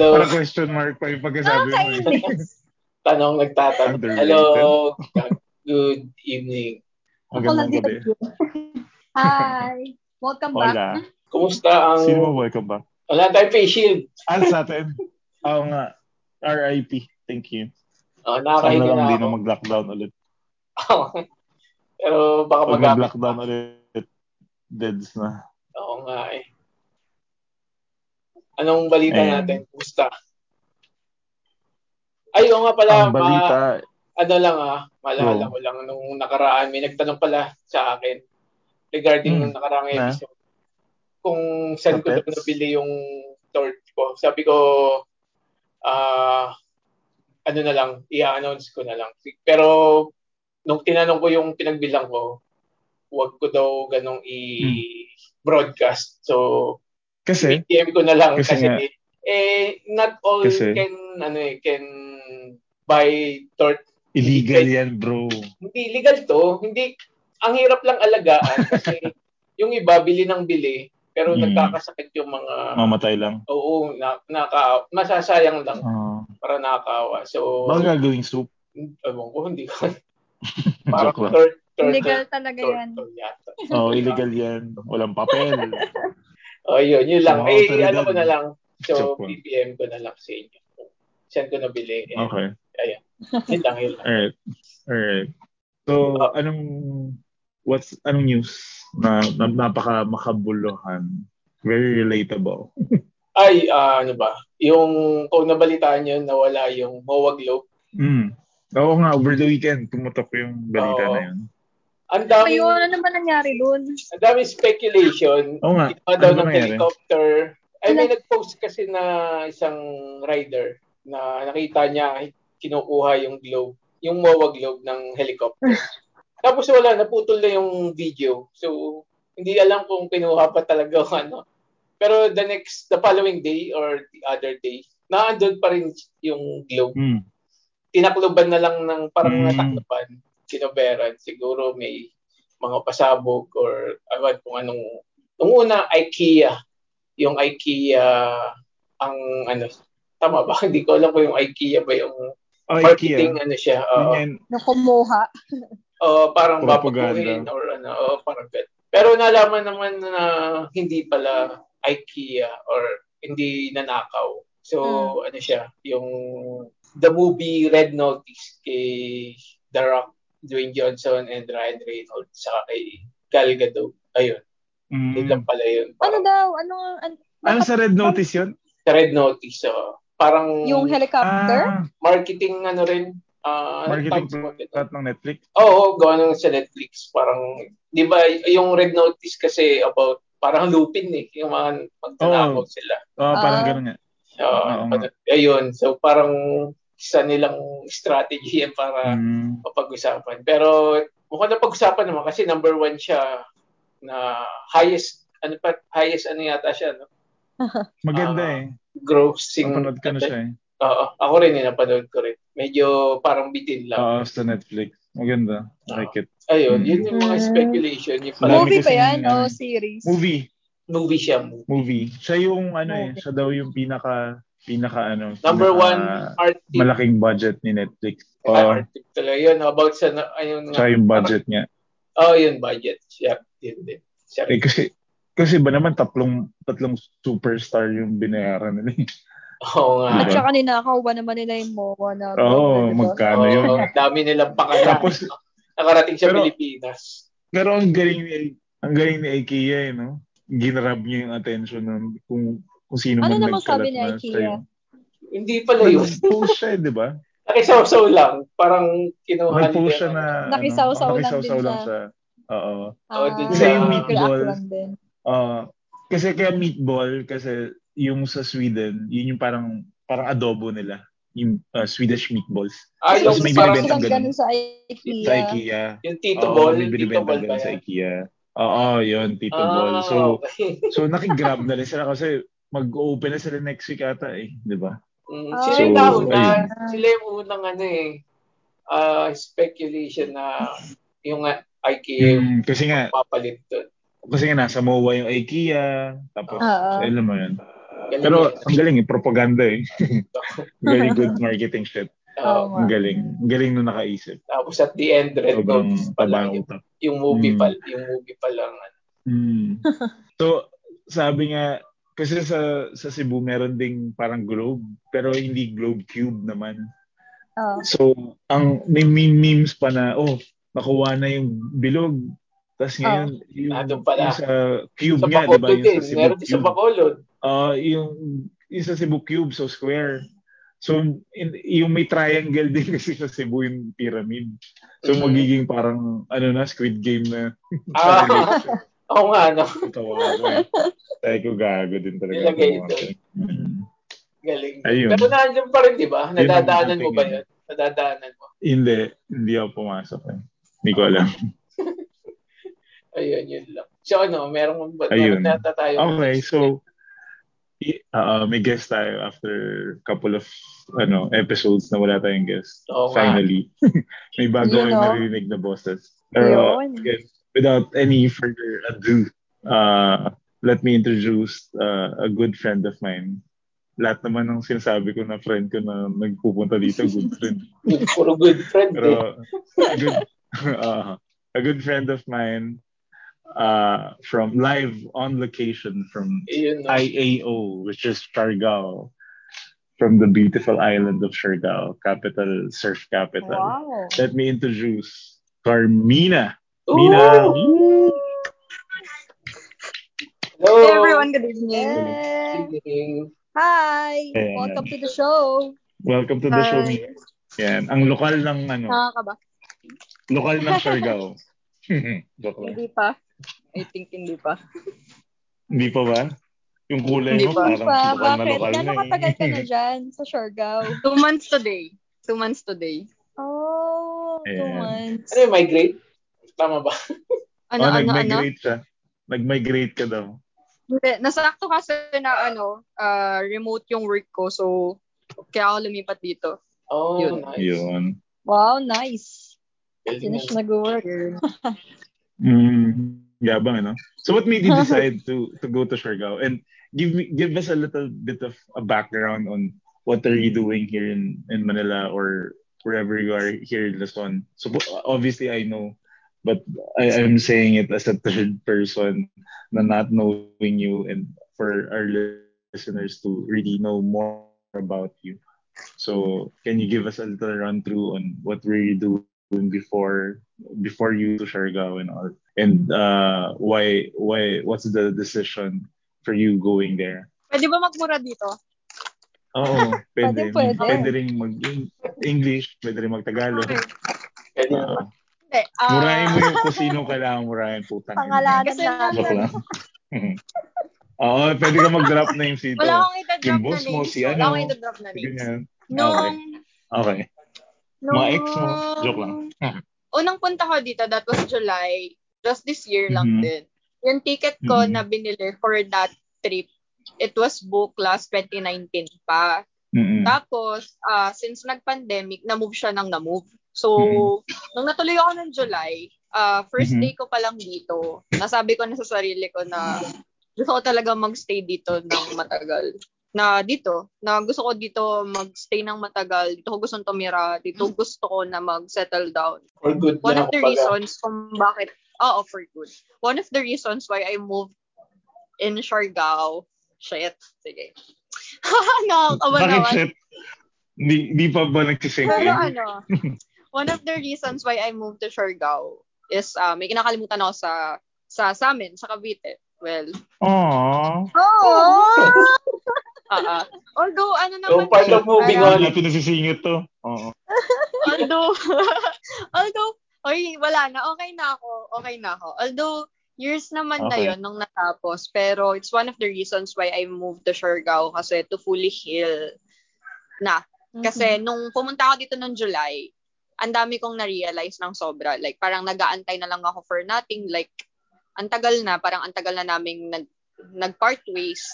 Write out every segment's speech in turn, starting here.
Hello. parang question mark pa yung pagkasabi mo. eh. Tanong nagtatanong. Hello. Good evening. Magandang Ako lang gabi. Hi. Welcome back. Hola. Kumusta ang... Sino mo welcome back? Wala tayong face shield. Al sa atin. Oo nga. RIP. Thank you. Oh, Sana nakakahiga lang na hindi ako. na mag-lockdown ulit. Pero baka Pag magamit. mag-lockdown ulit, deads na. Oo nga eh. Anong balita Ayan. natin? Kumusta? Ay, oo nga pala. Ang balita, Ma, ano lang ah, maalala ko lang nung nakaraan, may nagtanong pala sa akin regarding Hmm. nung nakaraang Na? episode. Kung saan ko daw nabili yung torch ko. Sabi ko, ah, ano na lang, i-announce ko na lang. Pero, nung tinanong ko yung pinagbilang ko, wag ko daw ganong i-broadcast. So, kasi, PM ko na lang Kasi kasi, nga- eh not all Kasi- can ano eh can buy tort illegal yan, bro. hindi legal to hindi ang hirap lang alagaan kasi yung iba bili ng bili pero Mm. nagkakasakit yung mga Mamatay lang. oo na, naka, masasayang lang Uh, para nakakaawa so baka gagawing soup. ewan ko hindi ko parang tort Illegal talaga yan. yata Oh, illegal yan. Walang papel. oh yun yun lang mga eh ano ko na lang so. PPM ko na lang sa inyo saan ko nabili eh, Okay. yun lang yun lang Alright. Alright. So, Ah. anong, what's, anong news na, na napaka makabuluhan? Very relatable. Ay, ah, ano ba? Yung, kung nabalitaan nyo, nawala yung Globe. Mm. Oo nga, over the weekend, tumutok yung balita Oo. na yun. Ang dami, Ayun, ano naman nangyari dun? ang dami speculation. Oo nga, Ginawa daw ano ng helicopter. Ay, may nag-post kasi na isang rider na nakita niya kinukuha yung globe, yung MOA globe ng helicopter. Tapos wala, naputol na yung video. So, hindi alam kung kinuha pa talaga o ano. Pero the next, the following day or the other day, naandun pa rin yung globe. Mm. tinakloban na lang ng parang Mm. natakloban, kinoberan. Siguro may mga pasabog or awan kung anong. Nung una, IKEA. Yung IKEA, ang ano, tama ba? Hindi ko alam kung yung IKEA ba yung Oh, marketing IKEA. ano siya. Yun Oo. yan. Na kumuha. Oo, parang babaguhin or ano, oo, parang ganun. Pero nalaman naman na hindi pala IKEA or hindi nanakaw. So, ano siya, yung the movie Red Notice kay The Rock, Dwayne Johnson and Ryan Reynolds saka kay Gal Gadot. Ayun, Mm. yun lang pala yun. Ano Parang daw? Ano? an- Ano sa Red Notice yun? sa Red Notice, so, parang yung helicopter? Ah, marketing ano rin, ah, anong marketing sa plot ng Netflix. Oo, gawa nung sa Netflix. Parang, di ba, yung Red Notice kasi about, parang lupin eh. Yung mga magtanakaw Oo. sila. Oh, parang Ah. ganun nga. Oo, Oo ano, ayun. So, parang isa nilang strategy yan para Mm. mapag-usapan. Pero, mukhang napag-usapan naman kasi number one siya na highest, ano pa, highest ano yata siya, no? Maganda Ah, eh. Grossing. Napanood ko na siya eh. Oo, ako rin eh, napanood ko rin. Medyo parang bitin lang. Oo, sa Netflix. Maganda. I like it. Ayun, Mm. yun yung mga Mm. speculation. Yung pala, Movie ba yan o series? Movie. movie siya, movie. Movie. Siya yung ano eh. Siya daw yung pinaka pinaka ano. Number pinaka one, art. Malaking budget ni Netflix. Ah, Oo. art talaga. Yun, about sa, ayun nga. siya yung budget niya. Oh, yun, budget. Siya, yun din. Siya Eh kasi kasi ba naman tatlong tatlong superstar yung binayaran nila. Oo nga. At saka ninakaw ba naman nila yung MOA na Oo, diba? magkano yun. Oo, dami nilang pakala. Tapos Nakarating sa Pero- Pilipinas. pero ang galing ni ang galing ni IKEA eh, no? Ginrab niya yung attention nun kung kung sino Ano man namang nagkalat sabi ni na IKEA? yung- Hindi pala yun. Nag-post siya, eh, di ba? Nakisaw-saw lang. Parang kinuha Nag-post siya nila. na Nakisaw-saw ano, lang din nakisaw-saw lang siya. siya. Oo. Oh, Ah, sa yung meatballs. react lang din. Ah, kasi kaya meatball kasi yung sa Sweden, yun yung parang parang adobo nila, yung ah, Swedish meatballs. Ah, So, yung may parang binibenta silang ganun. ganun sa IKEA. Sa IKEA. yung Tito Oo, Ball. may Tito binibenta ganun sa? IKEA. Oo, yun, Tito Ah, Ball. So, okay. so nakigrab na rin sila kasi mag-open na sila next week ata eh, di ba? Mm, Ah, sila So, yung nauna. Sila yung unang ano eh, ah, speculation na yung ah, IKEA Mm, kasi nga, papalit doon. kasi nga nasa MOA yung IKEA, tapos, Oo. alam mo yun. Galing Pero yan. ang galing eh, propaganda eh. Very good marketing shit. Oo. Ang galing. Ang galing nung nakaisip. tapos at the end, Red Notice pala tabang yung, yung movie Mm. pala, yung movie pala. ano. Hmm. So, sabi nga, kasi sa sa Cebu meron ding parang globe, pero hindi globe cube naman. Oh. So, ang may meme- memes pa na, oh, nakuha na yung bilog. Tapos ngayon, yung, Nandun pala. yung sa cube Sa nga, di ba? Yung din. sa Cebu Meron din sa cube. Bacolod. Ah, yung, yung sa Cebu cube, so square. So, in, yung may triangle din kasi sa Cebu yung pyramid. So, Mhm. magiging parang, ano na, Squid Game na. Ah. oo nga, no? Tawa ko eh. Tayo ko gago din talaga. Nilagay Mga- ito. Galing. Ayun. Pero nandiyan pa rin, di ba? Nadadaanan mo ba yun? Nadadaanan mo. Hindi, hindi ako pumasok eh. Hindi ko alam. Ayun, yun lang. So ano, meron ba Ayun. nata tayo? Okay, so uh, may guest tayo after couple of ano episodes na wala tayong guest. Nga. Finally. may bago kayong no? narinig na bosses. Pero Yun. again, without any further ado, uh, let me introduce uh, a good friend of mine. Lahat naman ng sinasabi ko na friend ko na nagpupunta dito, good friend. Good, puro good friend eh. Pero a good, uh, a good friend of mine uh, from live on location from Ayun, no? IAO, which is Siargao, from the beautiful island of Siargao, capital, surf capital. Wow. Let me introduce Carmina. Ooh! Mina. Hello! Hey everyone, good evening. Hey. Evening. Hi. Ayan. Welcome to the show. Welcome to the show, Hi. Mina. Yan. Ang lokal ng ano, Nakakaba. lokal ng Siargao. Hindi pa. I think hindi pa. Hindi pa ba? Yung kulay Hindi mo pa. parang Pa, lokal na bakit? lokal Gano'ng na eh. katagal ka na dyan sa Siargao? Two months today. Two months today. Oh, two Ayan. months. Ano yung migrate? Tama ba? Ano, oh, ano, ano? nag-migrate siya. Nag-migrate ka daw. Hindi, nasakto kasi na ano, ah, remote yung work ko. So, kaya ako lumipat dito. Oh, Yun. nice. Yun. Wow, nice. Siya nag-work? Mm, yabang, ano? So what made you decide to to go to Siargao? And give me give us a little bit of a background on what are you doing here in in Manila or wherever you are here in Luzon. So obviously I know, but I, I'm saying it as a third person, na not knowing you, and for our listeners to really know more about you. So can you give us a little run through on what were you doing before before you to Siargao and all, and uh, why why what's the decision for you going there? Pwede ba magmura dito? Oo, pwede. Pwede, pwede. Pwede rin mag-English, pwede rin mag-Tagalog. Okay. Pwede Oo. naman. Hindi. ah, murahin mo yung kung sino kailangan murahin. Putang. ina. Pangalanan Kasi lang. Oo, pwede ka mag-drop names dito. Wala akong ita-drop Yung na boss mo, names. si Wala ano. akong ita-drop na names. Ganyan. Nung, Okay. nung, Mga ex mo. Joke lang. Unang punta ko dito, that was July. Just this year lang Mhm. din. Yung ticket ko Mhm. na binili for that trip, it was booked last 2019 pa. Mm-mm. Tapos, ah since nag-pandemic, na-move siya ng na-move. So, Mhm. nung natuloy ako ng July, ah first Mhm. day ko pa lang dito, nasabi ko na sa sarili ko na gusto ko talaga magstay dito ng matagal. Na dito, na gusto ko dito magstay ng matagal, dito ko gustong tumira, dito gusto ko na mag-settle down. For good One na, of the kumbaga. reasons kung bakit, oo, for good. One of the reasons why I moved in Siargao, shit, sige. Nakakawa Bakit naman. shit? Di, di pa ba nagsisink Pero in? ano, one of the reasons why I moved to Siargao is uh, may kinakalimutan ako sa sa sa amin, sa Cavite. Well, Aww. Oh! ah ah. although ano So, naman part eh, of moving on. Hindi pinasisingit to. Oo. although although oy wala na okay na ako okay na ako although years naman na Okay. yon nung natapos pero it's one of the reasons why I moved to Siargao kasi to fully heal na. Kasi nung pumunta ako dito noong July ang dami kong na-realize ng sobra. Like parang nagaantay na lang ako for nothing. Like ang tagal na parang ang tagal na naming nag nag-part ways.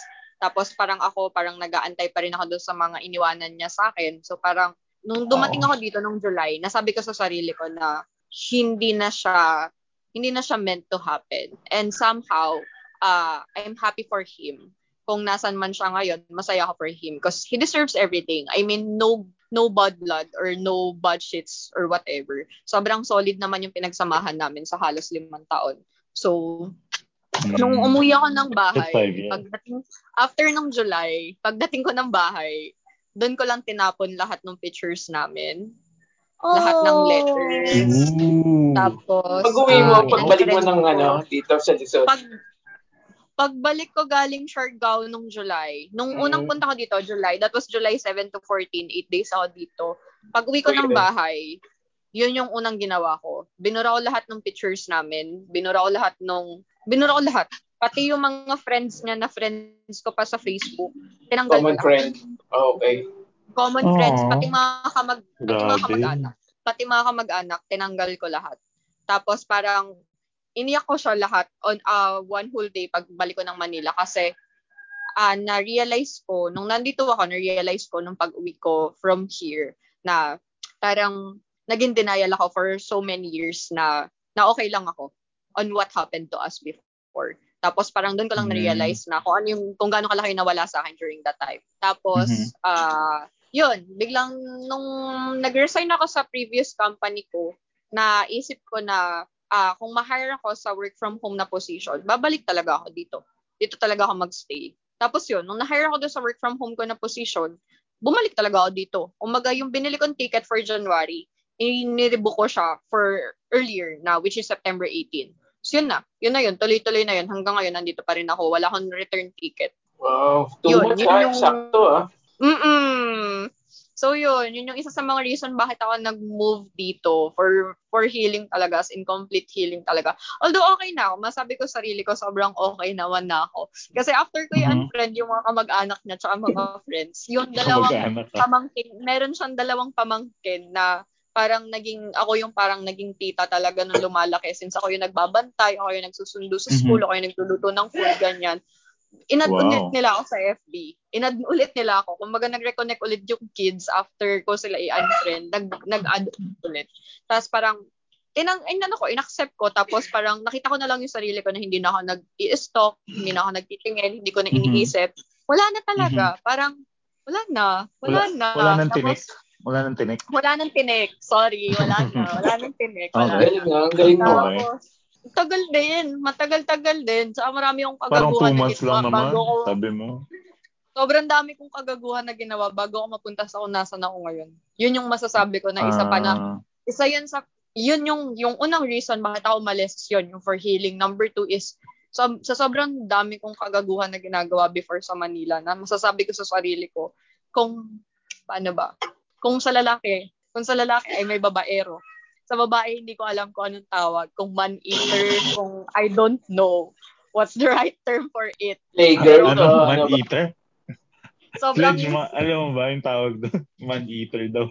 Tapos parang ako parang nagaantay pa rin ako doon sa mga iniwanan niya sa akin. So parang nung dumating Oo. ako dito nung July, nasabi ko sa sarili ko na hindi na siya hindi na siya meant to happen. And somehow, uh, I'm happy for him kung nasan man siya ngayon, masaya ako for him because he deserves everything. I mean, no no bad blood or no bad shits or whatever. Sobrang solid naman yung pinagsamahan namin sa halos limang taon. So, nung umuwi ako ng bahay, pagdating, after nung July, pagdating ko ng bahay, doon ko lang tinapon lahat ng pictures namin. Lahat ng letters. Ooh. Tapos, Pag-uwi mo, ah, pagbalik mo ng ko. ano, dito sa Luzon. Pag, pagbalik ko galing Siargao nung July, nung Mm. unang punta ko dito, July, that was July 7 to 14, 8 days ako dito. Pag uwi ko ng Okay. bahay, yun yung unang ginawa ko. Binura ko lahat ng pictures namin. Binura ko lahat nung, binura ko lahat. Pati yung mga friends niya na friends ko pa sa Facebook. Tinanggal ko Common lahat. friend. Oh, okay. Common Aw. friends, pati mga kamag, pati mga kamag-anak. Pati mga kamag-anak, tinanggal ko lahat. Tapos parang, iniyak ko siya lahat on uh, one whole day pagbalik ko ng Manila kasi ah na-realize ko, nung nandito ako, na-realize ko nung pag-uwi ko from here na parang naging denial ako for so many years na na okay lang ako on what happened to us before. Tapos parang doon ko lang Mm. na-realize na kung ano yung kung gaano kalaki nawala sa akin during that time. Tapos Mhm. ah yun, biglang nung nag-resign ako sa previous company ko, naisip ko na ah kung ma-hire ako sa work from home na position, babalik talaga ako dito. Dito talaga ako magstay. Tapos yun, nung na-hire ako doon sa work from home ko na position, bumalik talaga ako dito. Umaga yung binili kong ticket for January, iniribo ko siya for earlier na, which is September 18. So yun na, yun na yun, tuloy-tuloy na yun. Hanggang ngayon, nandito pa rin ako. Wala akong return ticket. Wow. Two Yun, months yun yung- Sakto ah. Mm-mm. So yun, yun yung isa sa mga reason bakit ako nag-move dito for for healing talaga, as in complete healing talaga. Although okay na ako, masabi ko sa sarili ko sobrang okay naman na ako. Kasi after ko Mhm. i-unfriend yung mga kamag-anak niya tsaka mga friends, yung dalawang ka. pamangkin, meron siyang dalawang pamangkin na parang naging, ako yung parang naging tita talaga nung lumalaki since ako yung nagbabantay, ako yung nagsusundo sa school, ako yung nagluluto ng food, ganyan. Inad Wow. ulit nila ako sa FB. Inad ulit nila ako. Kumbaga nag-reconnect ulit yung kids after ko sila i-unfriend. Nag, nag-add ulit. Tapos parang, inang, inano ko, inaccept ko. Tapos parang nakita ko na lang yung sarili ko na hindi na ako nag-i-stalk, hindi na ako nagtitingin, hindi ko na Mhm. iniisip. Wala na talaga. Parang, wala na. Wala, Wala- na. Wala nang Tapos, tinik. Wala nang tinik. wala nang tinik. Sorry, wala na. Wala nang tinik. Wala Okay. Galing na. nga. Ang galing mo. Okay. Tapos, tagal din. Matagal-tagal din. Tsaka marami yung Parang kagaguhan two na months ginawa lang naman. bago ko, Sabi mo. sobrang dami kong kagaguhan na ginawa bago ako mapunta sa kung nasan ako ngayon. Yun yung masasabi ko na isa pa na, Ah, isa yun sa, yun yung, yung unang reason bakit ako umalis yun, yung for healing. Number two is, sa, sa sobrang dami kong kagaguhan na ginagawa before sa Manila na masasabi ko sa sarili ko, kung, paano ba, kung sa lalaki, kung sa lalaki ay may babaero, sa babae hindi ko alam kung anong tawag, kung man-eater, kung I don't know what's the right term for it. Playgirl. ano, ba? man-eater? Sobrang, Sledge, ma- alam mo ba yung tawag doon? Man-eater daw.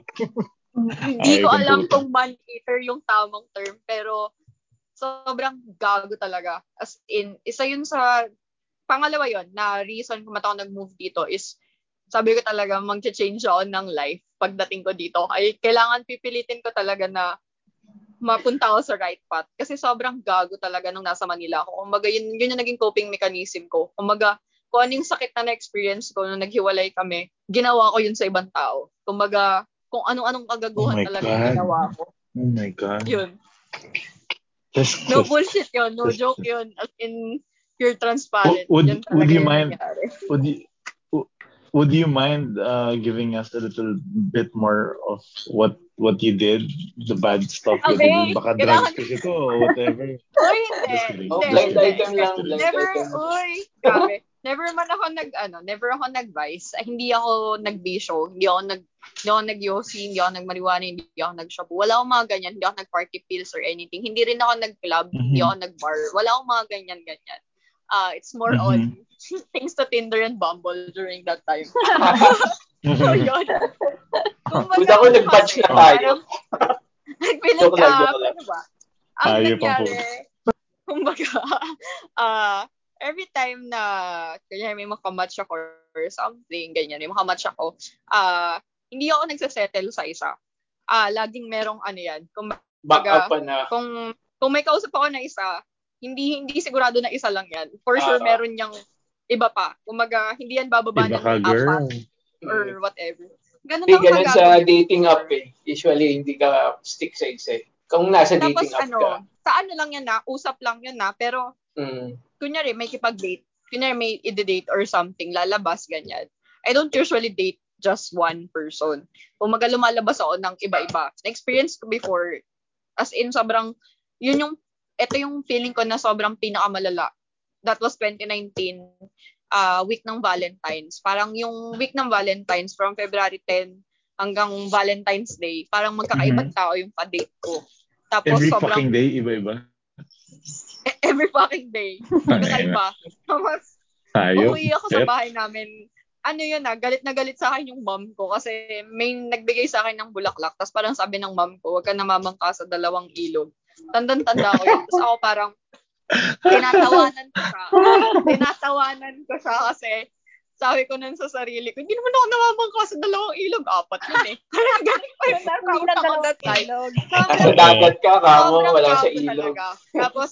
Hindi ko alam kung man-eater yung tamang term, pero sobrang gago talaga. As in, isa yun sa, pangalawa yon na reason kung ba't ako nag-move dito is, sabi ko talaga, mag-change ako ng life pagdating ko dito. Ay, kailangan pipilitin ko talaga na mapunta ako sa right path. Kasi sobrang gago talaga nung nasa Manila ako. Kumbaga, yun, yun yung naging coping mechanism ko. Kumbaga, kung ano yung sakit na na-experience ko nung naghiwalay kami, ginawa ko yun sa ibang tao. Kumbaga, kung anong-anong kagaguhan Oh talaga God. yung ginawa ko. Oh my God. Yun. Just, No just- bullshit yun. No just- joke yun. As in, pure transparent. Would- would talaga you mind- would you, would you mind uh, giving us a little bit more of what what you did, the bad stuff you Okay, did? Baka drugs kasi to, or whatever. Uy, hindi. Oh, Hindi, blind hindi. item lang. Never, uy, grabe. Never man ako nag, ano, never ako nag-vice. Ay, Hindi ako nag-bisyo. Hindi ako nag, hindi ako nag-yosi, hindi ako nag-marijuana, hindi ako nag-shop. Wala akong mga ganyan. Hindi ako nag-party pills or anything. Hindi rin ako nag-club, hindi Mhm. ako nag-bar. Wala akong mga ganyan-ganyan. Uh, it's more Mhm. on things to Tinder and Bumble during that time. so, yun. Kumbaga, Buta ko, nag-batch na tayo. joke lang. ano ba? Ang Ayaw nangyari, kumbaga, ah, every time na, kanya may makamatch ako or something, ganyan, may makamatch ako, ah, hindi ako nagsasettle sa isa. Ah, laging merong ano yan, kung Back up pa na. kung kung may kausap ako na isa, hindi hindi sigurado na isa lang yan. For sure Ah. meron niyang iba pa. Kumaga, hindi yan bababa ng apat or whatever. Ganun Hindi lang ganun sa dating app eh. Usually, hindi ka stick sa isa eh. Kung nasa Tapos dating app ano, ka. sa ano lang yan na, usap lang yan na, pero Mm. kunyari may kipag-date, kunyari may i-date or something, lalabas, ganyan. I don't usually date just one person. Umaga lumalabas ako ng iba-iba. Na-experience ko before, as in sobrang, yun yung, ito yung feeling ko na sobrang pinakamalala. That was 2019, uh, week ng Valentine's. Parang yung week ng Valentine's from February 10 hanggang Valentine's Day, parang magkakaibang tao yung pa-date ko. Tapos Every sobrang fucking day, iba-iba. every fucking day. Kakaiba. Tapos, umuwi ako sa bahay namin. Ano yun ah, galit na galit sa akin yung mom ko kasi may nagbigay sa akin ng bulaklak. Tapos parang sabi ng mom ko, huwag ka namamangka sa dalawang ilog. Tandang-tanda ko yun. Tapos ako parang, tinatawanan ko siya. Tinatawanan ko siya kasi sabi ko nun sa sarili ko, hindi naman ako namamangka sa dalawang ilog. Apat yun eh. Kaya galing pa yun. Hindi na Nakakauta ko dalawang that time. ilog. Nasa dagat ka, kamo, wala sa ilog. talaga. Tapos,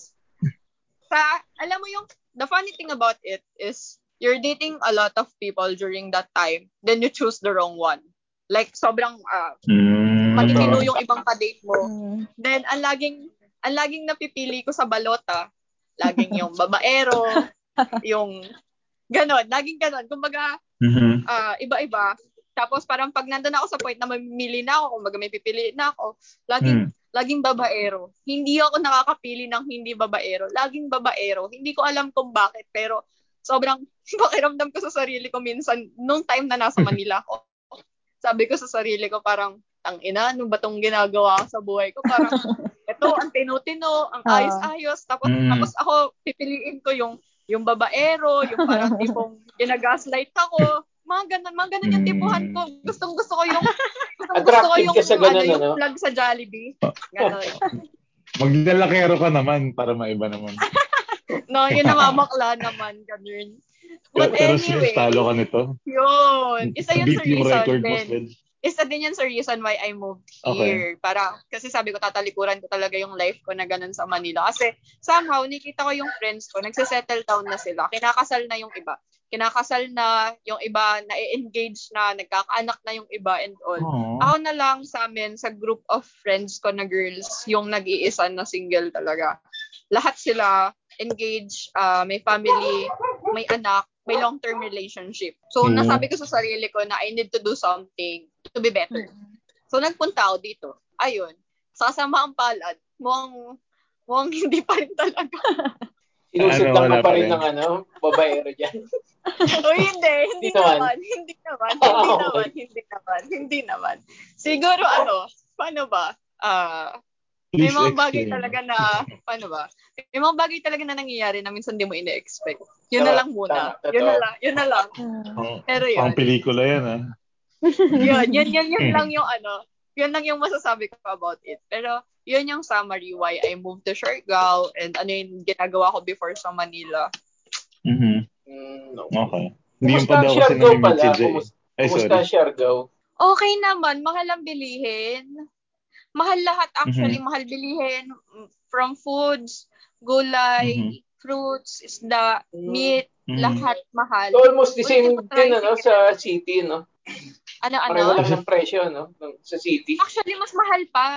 sa, alam mo yung, the funny thing about it is, you're dating a lot of people during that time, then you choose the wrong one. Like, sobrang, uh, Mm. Matitino yung ibang kadate mo. Mm. Then, ang laging, ang laging napipili ko sa balota, laging yung babaero, yung, ganon, laging ganon. Kumbaga, ah, iba-iba. Tapos parang pag nandun ako sa point na mamili na ako, kumbaga may pipili na ako, laging, Hmm. laging babaero. Hindi ako nakakapili ng hindi babaero. Laging babaero. Hindi ko alam kung bakit, pero sobrang pakiramdam ko sa sarili ko minsan, nung time na nasa Manila ako, sabi ko sa sarili ko parang, ang ina, ano ba tong ginagawa ko sa buhay ko? Parang, ito, ang tinutino, ang Ah. ayos-ayos. Tapos, Mm. tapos ako, pipiliin ko yung yung babaero, yung parang tipong ginagaslight ako. Mga ganun, mga ganun yung tipuhan ko. Gustong gusto ko yung gustong gusto ko yung, ka sa ganun, ano, yung ano? plug sa Jollibee. Ganun. Maglalakero ka naman para maiba naman. No, yun namamakla naman, ganun. But Pero anyway, talo ka nito. yun. Isa yun Beat sa yung reason record mo, din. Isa din yan sa reason why I moved here. Para, kasi sabi ko, tatalikuran ko talaga yung life ko na ganun sa Manila. Kasi somehow, nakita ko yung friends ko, nagsisettle down na sila. Kinakasal na yung iba. Kinakasal na yung iba, na-engage na, nagkakaanak na yung iba and all. Aww. Ako na lang sa amin, sa group of friends ko na girls, yung nag-iisa na single talaga. Lahat sila engaged, ah, may family, may anak, may long-term relationship. So, Mm. nasabi ko sa sarili ko na I need to do something to be better. So, nagpunta ako dito. Ayun. Sasama ang palad. Mukhang, mukhang hindi pa rin talaga. Sinusot Ano, lang pa rin ng ano, babaero dyan. o hindi, hindi Hindi naman. naman. Hindi naman. Hindi naman. Hindi naman. Hindi naman. Siguro ano, paano ba? Ah, may Please mga bagay talaga na, paano ba? May mga bagay talaga na nangyayari na minsan di mo ine-expect. Yun na lang muna. Yun na lang. Yun na lang. Pang, Pero yun. pang pelikula yan, ah. yun, yun, yun, yun lang yung ano, yun lang yung masasabi ko about it. Pero, yun yung summary why I moved to Siargao and ano yung ginagawa ko before sa Manila. Mhm. Mm, no. Okay. Hindi yung pa daw kasi pala? si Jay. Ay, Kumusta sorry. Siargao? Okay naman, mahal ang bilihin. Mahal lahat actually, Mhm. mahal bilihin from foods, gulay, Mhm. fruits, isda, Mm. meat, Mhm. lahat mahal. So, almost the same din ano, sa city, no? Ano Pareho ano? lang ng presyo, no? Sa city. Actually mas mahal pa.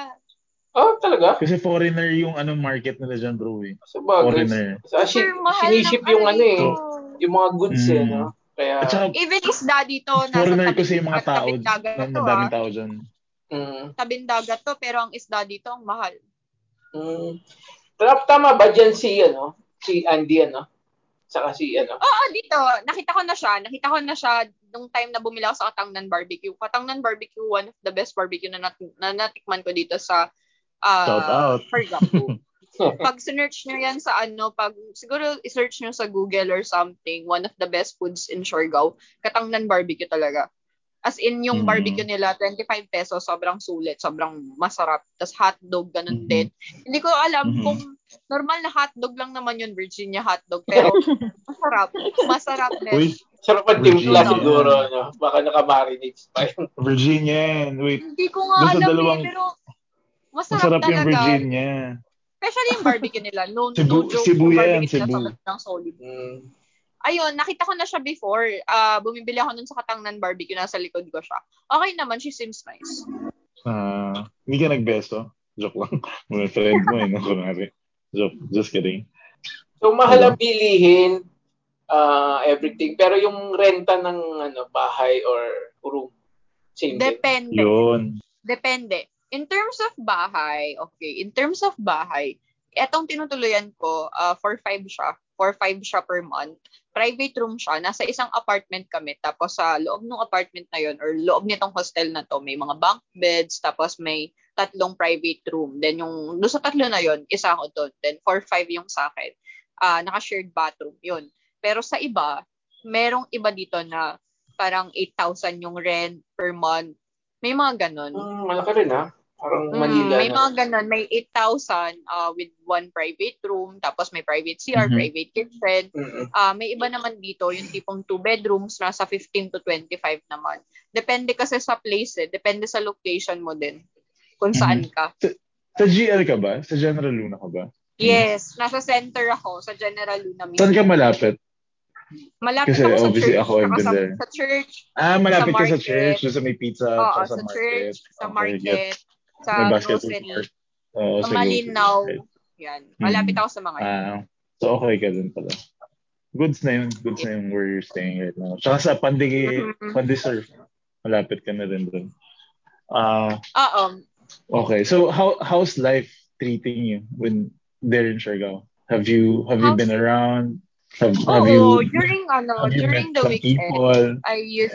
Oh, talaga? Kasi foreigner yung ano market nila dyan, bro. Eh. Sa bagay. Foreigner. Sa mahal siniship ng yung ano eh. Yung mga goods eh, Mm. no? Kaya, At saka, Even isda dito, nasa foreigner tabing, kasi yung mga tao, na to, madaming ah. tao dyan. mm, Tabing dagat to, pero ang isda dito ang mahal. mm. Tama ba dyan si, ano, si Andy, ano? Saka si, ano? Oo, dito. Nakita ko na siya. Nakita ko na siya nung time na bumili ako sa Katangnan Barbecue. Katangnan Barbecue, one of the best barbecue na, nat- na natikman ko dito sa Shout uh, out. Siargao. pag search nyo yan sa ano, pag siguro i-search nyo sa Google or something, one of the best foods in Siargao, Katangnan Barbecue talaga. As in, yung Mhm. barbecue nila, 25 pesos, sobrang sulit, sobrang masarap. Tapos hotdog, ganun Mhm. din. Hindi ko alam Mhm. kung normal na hotdog lang naman yun, Virginia hotdog. Pero masarap. Masarap din. Uy, Sarap ang timpla Virginia. siguro, no? Baka naka-marinate pa yun. Virginia. Wait, Hindi ko nga alam dalawang- eh, pero masarap, masarap yung talaga. Virginia. Especially yung barbecue nila. No, Cebu- no joke, Cebu yung yan, Cebu. sobrang solid. Mm. Ayun, nakita ko na siya before. Ah, bumibili ako nun sa Katangnan Barbecue, nasa likod ko siya. Okay naman, she seems nice. Ah, hindi ka nagbeso? Joke lang. Mga friend mo eh, no? Kunwari. Joke. Just kidding. So, mahal ang bilihin, uh, everything. Pero yung renta ng ano bahay or room, same. Depende. Yun. Depende. In terms of bahay, okay, in terms of bahay, etong tinutuluyan ko, uh, for five siya. For five siya per month. Private room siya. Nasa isang apartment kami. Tapos sa loob ng apartment na yon or loob nitong hostel na to, may mga bunk beds, tapos may tatlong private room. Then yung, doon sa tatlo na yon isa ako doon. Then for five yung sa akin. Uh, naka-shared bathroom. Yun. Pero sa iba, merong iba dito na parang 8,000 yung rent per month. May mga ganun. Mm, malaki rin ha. Parang mm, Manila. may na. mga ganun. May 8,000 uh, with one private room, tapos may private CR, mm-hmm. private kitchen. Mm-hmm. Uh, may iba naman dito, yung tipong two bedrooms, nasa 15 to 25 naman. Depende kasi sa place eh. Depende sa location mo din. Kung saan mm-hmm. ka. Sa, sa GL ka ba? Sa General Luna ka ba? Yes. Nasa center ako, sa General Luna. Saan ka malapit? Malapit Kasi ako sa church. ako sa, sa church. Ah, malapit sa ka sa market. church, sa may pizza, Oo, sa, sa market. church, sa Okay, market, get. Sa grocery. Oo, sa Malinaw. Yan. Hmm. Malapit ako sa mga yun. Ah, so okay ka dun pala. Goods na yun. Goods na yung where you're staying right now. Tsaka sa Pandigi, Mhm. Pandisurf, malapit ka na rin dun. Ah, Oo. okay. So how how's life treating you when there in Siargao? Have you have you How's- been around? Have, have Oo, you during ano, during the weekend, people? I use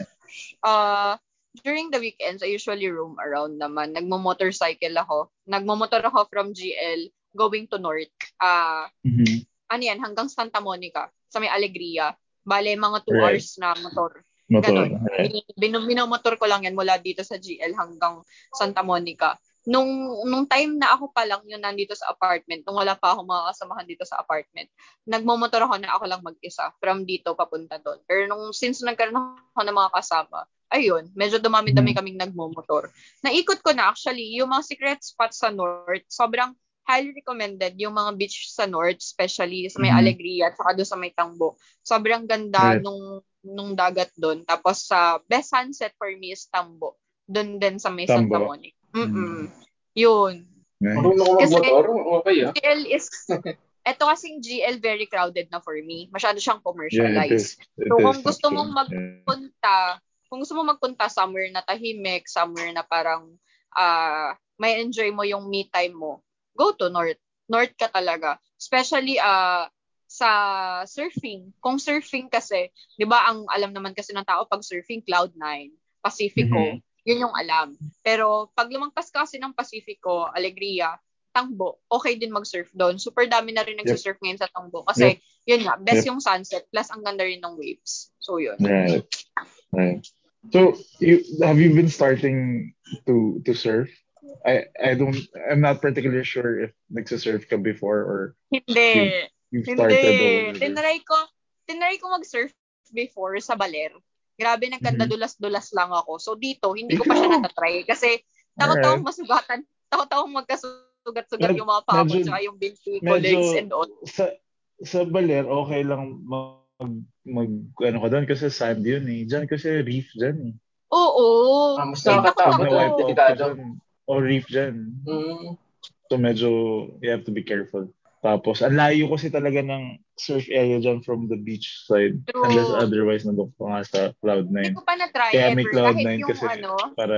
uh during the weekends I usually roam around naman. Nagmo-motorcycle ako. Nagmo-motor ako from GL going to North. Ah, Mhm. ano yan, hanggang Santa Monica sa may Alegria. Bale, mga 2 Right. hours na motor. Motor. Ganon. Right. Bin, binomotor ko lang yan mula dito sa GL hanggang Santa Monica. Nung, nung time na ako pa lang yung nandito sa apartment, nung wala pa ako mga kasamahan dito sa apartment, nagmomotor ako na ako lang mag-isa from dito papunta doon. Pero nung since nagkaroon ako ng mga kasama, ayun, medyo dumami-dami Mhm. kaming nagmomotor. Naikot ko na actually, yung mga secret spots sa North, sobrang highly recommended yung mga beach sa North, especially sa may Mhm. Alegria at saka doon sa may Tangbo. Sobrang ganda Right. nung nung dagat doon. Tapos sa best sunset for me is Tambo. Doon din sa may Santa Tambo. Monica. Mm-mm. Yun. Nice. Kasi-? Okay ah. GL is, eto kasing GL very crowded na for me. Masyado siyang Yeah, it commercialized. is. It So, is kung gusto mong mag- Yeah. punta, kung gusto mo magpunta somewhere na tahimik, somewhere na parang ah may enjoy mo yung me time mo, go to North. North ka talaga. Especially ah sa surfing. Kung surfing kasi, 'di ba ang alam naman kasi ng tao pag surfing Cloud9, Pacifico, Mhm. yun yung alam. Pero pag lumagpas ka kasi ng Pacifico, Alegria, Tangbo, okay din mag-surf doon. Super dami na rin nagsusurf ngayon sa Tangbo. Kasi, yun nga, best Yep. yung sunset, plus ang ganda rin ng waves. So, yun. Right. Right. So, you have you been starting to to surf? I I don't I'm not particularly sure if nagsa-surf ka before or Hindi. you've Hindi. started over. Tinry ko, tinry ko mag-surf before sa Baler. Grabe, nagkanda-dulas-dulas lang ako. So, dito, hindi ko pa siya natatry. Kasi, takot akong masugatan. Takot akong magkasugat-sugat yung mga paa ko, tsaka yung binti ko, legs and all. Sa sa Baler okay lang mag mag ano ka doon kasi sand yun eh. Diyan kasi reef diyan eh. Oo. Ah, mas takot nakakatakot ka Delikado. dyan, o reef diyan. Mm. So medyo you have to be careful. Tapos ang layo kasi talaga ng surf area dyan from the beach side. True. Unless otherwise nandun pa nga sa Cloud9. Hindi ko pa na-try Kaya ever. may Cloud9 Kahit yung kasi ano, para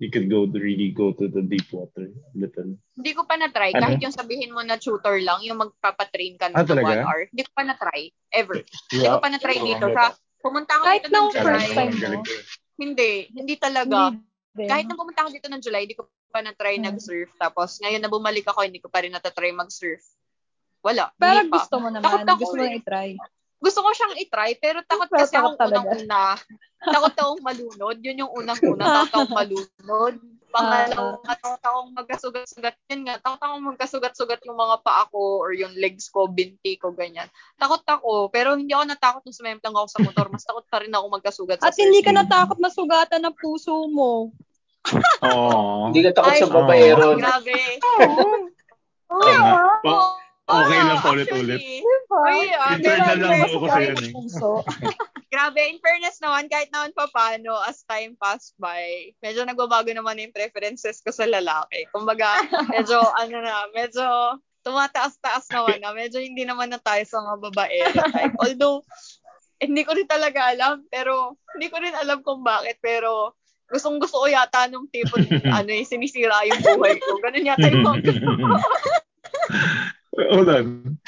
you could go to really go to the deep water little. hindi ko pa na-try. Ano? Kahit yung sabihin mo na tutor lang, yung magpapatrain ka Ah, ng talaga? one hour. Hindi ko pa na-try. Ever. Hindi Yeah. ko pa na-try Oo, dito. Sa, pumunta ako Kahit dito ng July. first time mo. Hindi. Hindi talaga. Hindi. Kahit nung pumunta ako dito ng July, hindi ko pa na-try Hmm. nag-surf. Tapos ngayon na bumalik ako, hindi ko pa rin natatry mag-surf. Wala. Pero gusto mo Takot naman. ako Gusto mo eh. na i-try. Gusto ko siyang itry, pero takot kasi takot akong talaga. unang-una. takot akong malunod. Yun yung unang-una. Takot akong malunod. Pangalawa, takot akong magkasugat-sugat. Yun nga, takot akong magkasugat-sugat yung mga paa ko or yung legs ko, binti ko, ganyan. Takot ako, pero hindi ako natakot nung sumemplang ako sa motor. Mas takot pa rin ako magkasugat sa At hindi ka natakot masugatan ng puso mo. Oo. Hindi ka takot Ay, sa babaero. Grabe. Oo. Oo nga. Oo, Okay lang actually, paulit-ulit. Uy, ah, Internal lang ako fairness- kasi yan eh. Grabe, in fairness naman, kahit naman pa paano, as time passed by, medyo nagbabago naman yung preferences ko sa lalaki. Kumbaga, medyo, ano na, medyo tumataas-taas naman na. Medyo hindi naman na tayo sa mga babaero type. Although, hindi ko rin talaga alam, pero hindi ko rin alam kung bakit, pero gustong gusto ko yata nung tipo, ano eh, sinisira yung buhay ko. Ganun yata yung mga Hold on.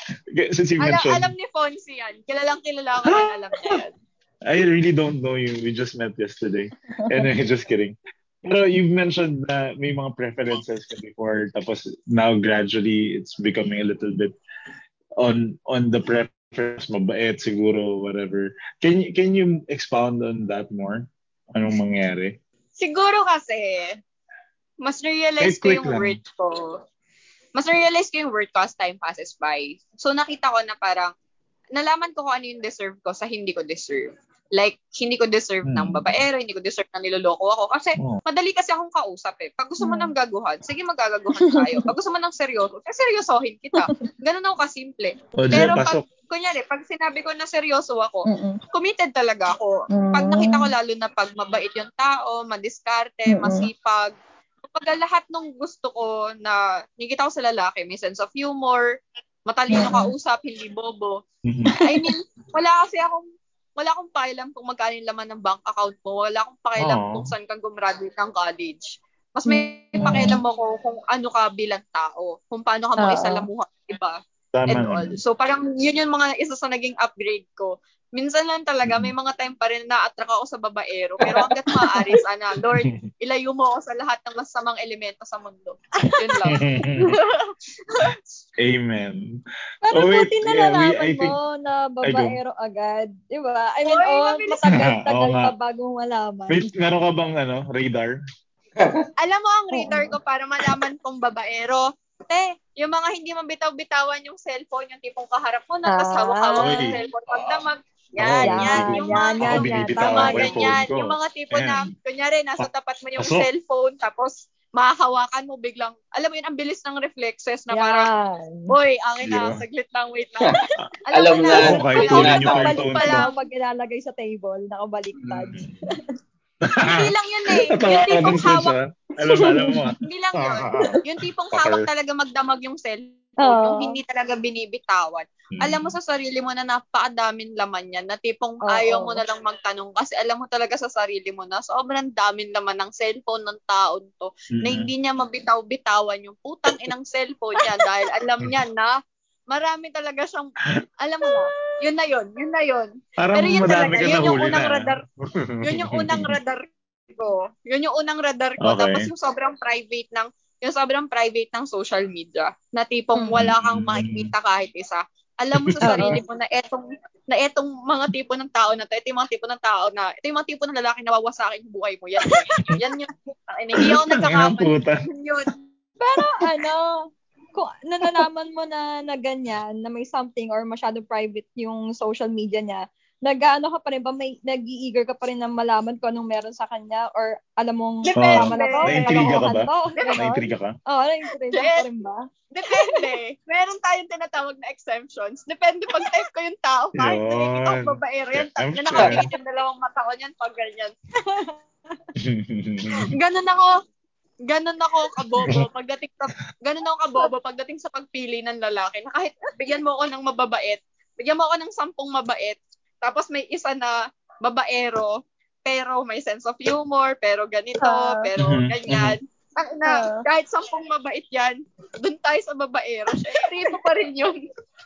Since you alam, mentioned, alam ni Fonzie yan. Kilalang kilala ko yan, alam niya yan. I really don't know you. We just met yesterday. Anyway, just kidding. Pero you've mentioned na may mga preferences ka before, tapos now gradually it's becoming a little bit on on the preference, mabait siguro, whatever. Can you can you expound on that more? Anong mangyari? Siguro kasi, mas realize ko yung lang. worth ko. Mas realize ko yung worth ko as time passes by. So, nakita ko na parang, nalaman ko kung ano yung deserve ko sa hindi ko deserve. Like, hindi ko deserve Hmm. ng babaero, hindi ko deserve na niloloko ako. Kasi, Oh. madali kasi akong kausap eh. Pag gusto mo Hmm. ng gaguhan, sige magagaguhan tayo. Pag gusto mo ng seryoso, eh seryosohin kita. Ganun ako kasimple. O, Pero pag, kunyari, pag sinabi ko na seryoso ako, Mm-mm. committed talaga ako. Mm. Pag nakita ko lalo na pag mabait yung tao, madiskarte, Mm-mm. masipag, pag lahat ng gusto ko na nakikita ko sa lalaki, may sense of humor, matalino kausap, hindi bobo. Mhm. I mean, wala kasi akong wala akong pakialam kung magkano yung laman ng bank account mo. Wala akong pakialam Aw. kung saan kang gumraduate ng college. Mas may Mm. pakialam ako kung ano ka bilang tao. Kung paano ka makisalamuha, iba Tama and all. So parang yun yung mga isa sa naging upgrade ko. Minsan lang talaga, may mga time pa rin na attract ako sa babaero. Pero hanggat maaari, sana, Lord, ilayo mo ako sa lahat ng masamang elemento sa mundo. Yun lang. Amen. Pero Oh, wait, buti na yeah, we- nalaman I think- mo na babaero agad. Di ba? I mean, Oy, oh, matagal-tagal nga. pa bago malaman. Wait, meron ka bang ano, radar? Alam mo ang radar ko para malaman kong babaero. Te, yung mga hindi mabitaw-bitawan yung cellphone, yung tipong kaharap mo na, tapos Ah. hawak-hawak yung Oy. cellphone pag damag. Yan, yan. yan, Yung yan, mga, yan, yan. binibitawan tama, ganyan. ko. Yung mga tipo na, Ayan. kunyari, nasa tapat mo yung Pasok. cellphone, tapos mahahawakan mo biglang, alam mo yun, ang bilis ng reflexes na Yan. parang, Boy, akin na, Yeah. saglit lang, wait lang. Alam na. Alam na, niyo pa yung Nakabalik phone pa ko. lang pag ilalagay sa table, nakabaliktad. Hindi lang yun eh. Yung tipong hawak, ah. Alam mo, alam mo. ah. hindi lang yun. Yung tipong hawak talaga magdamag yung cellphone, Oo. yung hindi talaga binibitawan. Hmm. Alam mo sa sarili mo na napakadaming laman yan, na tipong Oo. ayaw mo na lang magtanong kasi alam mo talaga sa sarili mo na sobrang daming laman ng cellphone ng taon to na Mm. hindi niya mabitaw-bitawan yung putang inang cellphone niya dahil alam niya na marami talaga siyang, alam mo na, yun na yun, yun na yun. Parang Pero yun talaga, ka yun yung unang na. radar. Yun yung unang radar ko. Yun yung unang radar ko. Okay. Tapos yung sobrang private ng yung sobrang private ng social media na tipong Mm. wala kang makikita kahit isa. Alam mo sa sarili mo na etong na etong mga tipo ng tao na to, ito yung mga tipo ng tao na, ito yung mga tipo ng lalaki na wawasakin yung buhay mo. Yan yun. Yan yun. Hindi ako nagkakamali. Yun yun. Pero ano, kung nalalaman mo na, na ganyan, na may something or masyado private yung social media niya, nag-ano ka pa rin ba, may nag-i-eager ka pa rin na malaman kung anong meron sa kanya or alam mong Depende. tama na to, Naiintriga ka ba? ganon? Naintriga ka? Oo, oh, naiintriga ka pa rin ba? Depende. Meron tayong tinatawag na exemptions. Depende pag type ko yung tao. Kahit Yun. nakikita ko babaero yan. I'm Yan sure. nakapingit yung dalawang mata ko niyan pag ganyan. Ganun ako. Ganun ako kabobo pagdating sa ganun ako kabobo pagdating sa pagpili ng lalaki. Na kahit bigyan mo ako ng mababait, bigyan mo ako ng sampung mabait, tapos may isa na babaero, pero may sense of humor, pero ganito, Ah. pero Mhm, ganyan. Ang na, Ah. kahit sampung mabait yan, dun tayo sa babaero. Syempre, iba pa rin yun.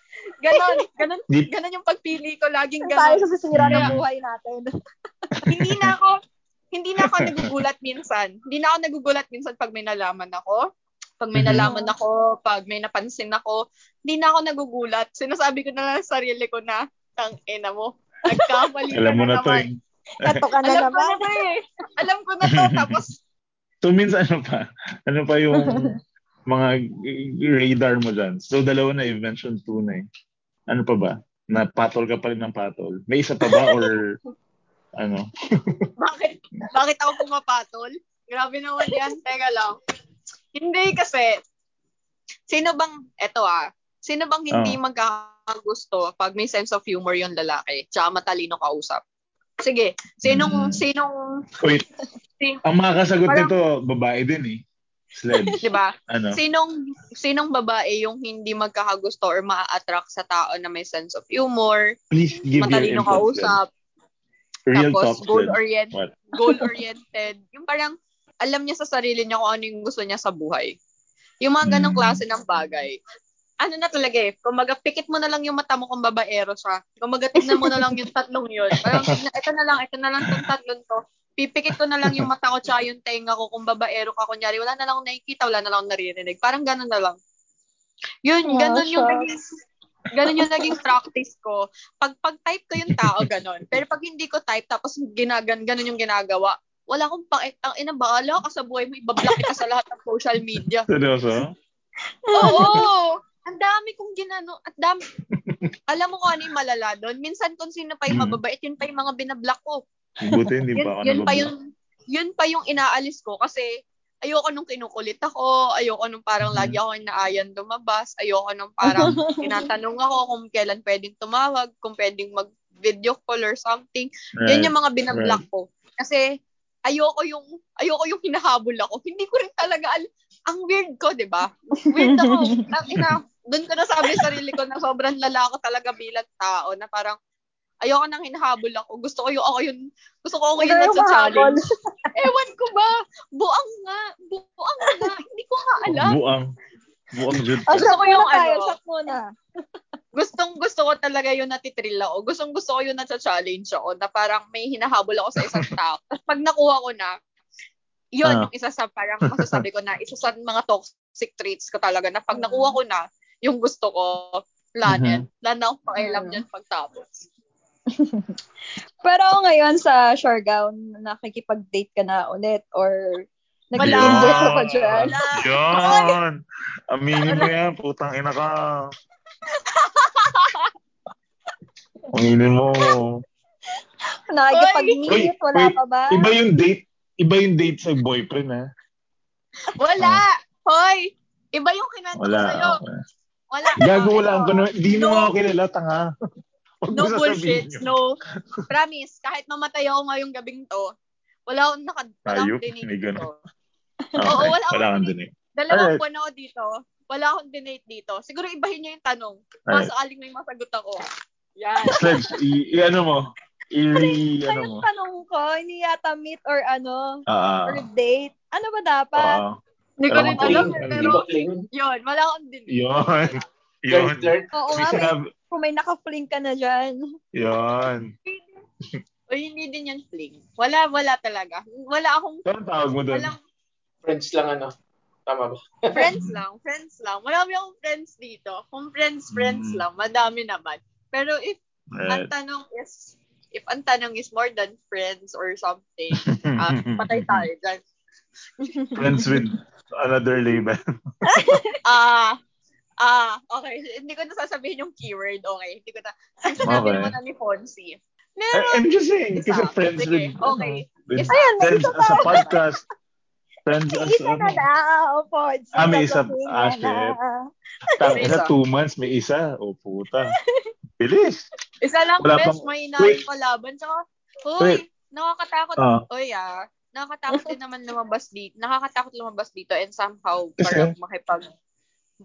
Ganon, ganon, ganon yung pagpili ko, laging Tayo ganon sa sisira ng buhay natin. hindi na ako hindi na ako nagugulat minsan. Hindi na ako nagugulat minsan pag may nalaman ako. Pag may Mhm. nalaman ako, pag may napansin ako, hindi na ako nagugulat. Sinasabi ko na lang sa sarili ko na, tang ina mo, nagkamali ka Alam mo na na to naman. eh. Ito ka na Alam ko naman. na to eh. Alam ko na to. Tapos, So means ano pa? Ano pa yung mga radar mo dyan? So dalawa na, you mentioned two na eh. Ano pa ba? Na patol ka pa rin ng patol? May isa pa ba or ano? bakit, bakit ako pumapatol? Grabe naman yan. Teka lang. Hindi kasi, sino bang, eto ah, sino bang hindi Oh. Gusto pag may sense of humor yung lalaki, tsaka matalino kausap. Sige, sinong, Mm. sinong, Wait, sin, ang makakasagot Parang- nito, babae din eh. Sledge. di ba? Ano? Sinong, sinong babae yung hindi magkakagusto or maa-attract sa tao na may sense of humor, Please give matalino kausap, Real tapos goal-oriented, goal-oriented. yung parang alam niya sa sarili niya kung ano yung gusto niya sa buhay. Yung mga ganong Mm. klase ng bagay. Ano na talaga eh, kumbaga pikit mo na lang yung mata mo kung babaero siya. Kumbaga tignan mo na lang yung tatlong yun. Parang ito na lang, ito na lang tong tatlong to. Pipikit ko na lang yung mata ko tsaka yung tenga ko kung babaero ka. Kunyari, wala na lang nakikita, wala na lang naririnig. Parang ganun na lang. Yun, Wow, ganun yung naging ganun yung naging practice ko. Pag pag type ko yung tao ganun. Pero pag hindi ko type tapos ginagan ganun yung ginagawa, wala akong pang ang ina bahala ka sa buhay mo ibablock kita sa lahat ng social media. Seryoso? Oo. Ang dami kong ginano, at dami. Alam mo kung ano yung malala doon? Minsan kung sino pa yung Mm. mababait, yun pa yung mga binablock ko. Buti hindi Yun, pa ako yun pa yung yun pa yung inaalis ko kasi ayoko nung kinukulit ako, ayoko nung parang Mhm. lagi ako inaayan lumabas, ayoko nung parang tinatanong ako kung kailan pwedeng tumawag, kung pwedeng mag video call or something. Right. Yan yung mga binablock ko. Kasi ayoko yung ayoko yung hinahabol ako. Hindi ko rin talaga al- ang weird ko, 'di ba? Weird ako. Ang ina, doon ko nasabi sa sarili ko na sobrang lala ko talaga bilang tao na parang ayoko nang hinahabol ako. Gusto ko yung ako yun, gusto ko ako yung nasa challenge. Ewan ko ba? Buang nga. Buang nga. Hindi ko nga alam. Buang. Buang jud O, ka. Gusto ko yung tayo, ano. shot muna. Gustong gusto ko talaga yung natitrill ako. Gustong gusto ko yung nasa-challenge ako na parang may hinahabol ako sa isang tao. Tapos pag nakuha ko na, yun Ah. yung isa sa parang masasabi ko na isa sa mga toxic traits ko talaga na pag nakuha ko na yung gusto ko, lanet. Wala na akong pakialam Mhm. dyan pagtapos. Pero ngayon sa Siargao, nakikipag-date ka na ulit or nag-tinder ka pa dyan? Yun. Aminin mo yan. Putang ina ka. Aminin mo. Nakikipag-meet, wala wait. pa ba? Iba yung date. Iba yung date sa boyfriend, ha? Wala! Hoy! Iba yung kinento ko Wala. sa'yo. Okay. Wala. Gago, wala ko na. Hindi mo No. ako kilala, tanga. No bullshit. No. Promise, kahit mamatay ako ngayong gabing to, wala akong naka, wala Ayup, akong dinate may ganun. dito. Okay. Oo, wala akong Wala dinig. Dalawang buwan ako dito. Wala akong dinate dito. Siguro ibahin niyo yung tanong. Alright. Baka sakaling may masagot ako. Yan. Sledge, i- i-ano mo. I- ano mo. Tanong ko, hindi yata meet or ano, Ah, or date. Ano ba dapat? ah. Hindi ko rin alam. Pero, yun. Wala akong dinate. Yun. Yun. Oo nga, may, kung may naka-fling ka na dyan. Yun. O hindi din yan fling. Wala, wala talaga. Wala akong, Anong tawag mo doon? walang, Friends lang ano. Tama ba? friends lang, friends lang. Marami akong friends dito. Kung friends, friends Mm. lang. Madami naman. Pero if ang Right. tanong is, if ang tanong is more than friends or something, ah, patay tayo dyan. Friends with another label. Ah, ah, okay. Hindi ko na sasabihin yung keyword, okay. Hindi ko na, sinabi Okay. naman na ni Fonzie. Meron, I'm just saying, Isa. kasi friends Sige, with, okay. ano, with Isa. Ayan, may friends isa as a podcast. Friends May as, isa na ano, na. Opo. Ah, may isa. sasabihin Ah, niya na. tang May ina, isa. two months, may isa. O, puta. Bilis. isa lang, Wala best, pang- may inaayos kalaban. Tsaka, Wait. Uy, nakakatakot. Ah. Uy, ah. Nakakatakot din naman lumabas dito. Nakakatakot lumabas dito and somehow parang makipag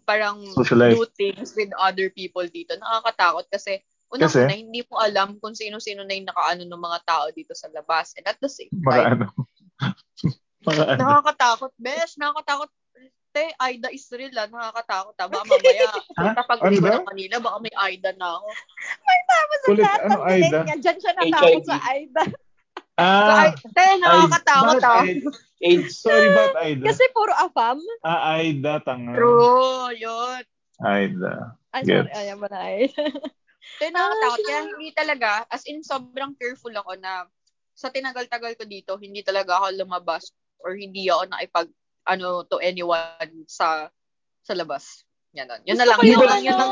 parang Socialize. do things with other people dito. Nakakatakot kasi Kasi? Una-una, hindi mo alam kung sino-sino na yung nakaano ng mga tao dito sa labas. And at the same Mga time, ano. Mga ano. nakakatakot, besh. Nakakatakot. Te, Aida is real, ah. Nakakatakot, ah. Baka mamaya, kapag Ano daw? ng Manila, baka may Aida na ako. Tapos ang Kulit, lahat ano, ng Aida? niya, dyan siya natakot sa Aida. So, Ah, ay, te, nakakatakot, ah. Aida? AIDS. Sorry, ba't Aida? Kasi puro afam. Ah, Aida, tanga. True, yun. Aida. Ay, sorry. Ayan ba na Aida? Te, nakakatakot. Kaya hindi talaga, as in, sobrang careful ako na sa tinagal-tagal ko dito, hindi talaga ako lumabas or hindi ako nakipag, ano, to anyone sa sa labas. Yan, yun na lang. Yun na lang, yun lang.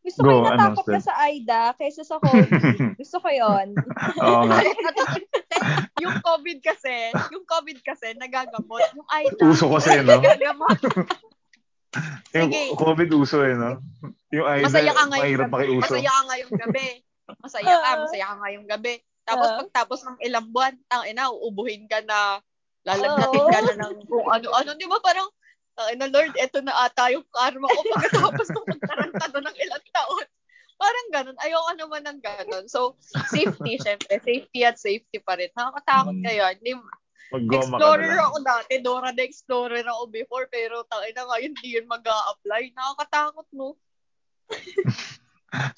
Gusto ko yung ano, natakot Steph? sa Aida kaysa sa COVID. Gusto ko yon. Oo nga. yung COVID kasi, yung COVID kasi, nagagamot. Yung AIDA, Uso kasi, no? nagagamot. Yung Sige. COVID uso eh, no? Yung idol, Masaya ka ngayong mahirap makiuso. Masaya ka ngayong gabi. Masaya ka, masaya ka ngayong gabi. Tapos pagtapos ng ilang buwan, tang ina, uubuhin ka na, lalagnatin ka na ng kung ano-ano. Di ba parang, tang ina, Lord, eto na ata yung karma ko pagkatapos ng pagtarantado ng ilang taon. Parang ganun. Ayoko naman ng ganun. So, safety, syempre. Safety at safety pa rin. Nakakatakot Mm. kayo. Hindi, na Explorer ako dati, Dora the Explorer ako before, pero tangin na ngayon, hindi yun mag apply Nakakatakot, no?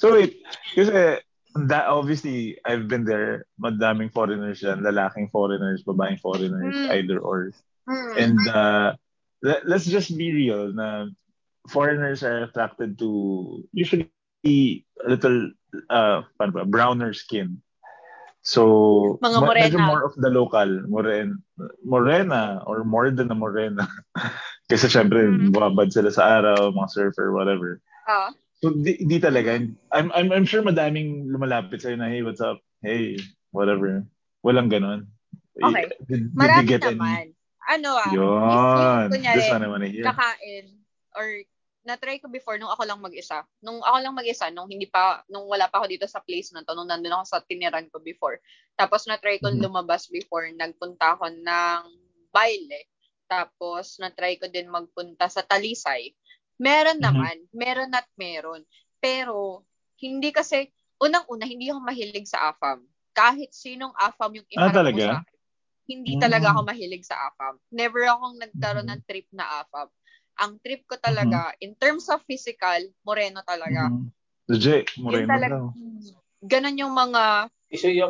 So wait, kasi that obviously I've been there. Madaming foreigners yan, lalaking foreigners, babaeng foreigners, Mm. either or. Hmm. And uh, let, let's just be real na foreigners are attracted to usually a little uh, ba, browner skin. So, Mga ma- morena. medyo more of the local, moren, morena or more than a morena. Kasi syempre, Mm. babad sila sa araw, mga surfer, whatever. Ah, So, di, di talaga. I'm, I'm, I'm sure madaming lumalapit sa'yo na, hey, what's up? Hey, whatever. Walang ganon. Okay. Did, did marami get naman. Ano ah, Yun. kunyari, This one I wanna hear. kakain, or na-try ko before nung ako lang mag-isa. Nung ako lang mag-isa, nung hindi pa, nung wala pa ako dito sa place na to, nung nandun ako sa tiniran ko before. Tapos na-try ko Mhm. lumabas before, nagpunta ako ng baile. Tapos na-try ko din magpunta sa Talisay. Meron Mhm. naman, meron at meron. Pero, hindi kasi, unang-una, hindi ako mahilig sa AFAM. Kahit sinong AFAM yung Ah, iharap mo talaga? sa akin. Hindi Mm. talaga ako mahilig sa AFAM. Never akong nagkaroon Mhm. ng trip na AFAM. Ang trip ko talaga, in terms of physical, moreno talaga. Mhm. Legit, Yun moreno talaga. daw. Ganon yung mga,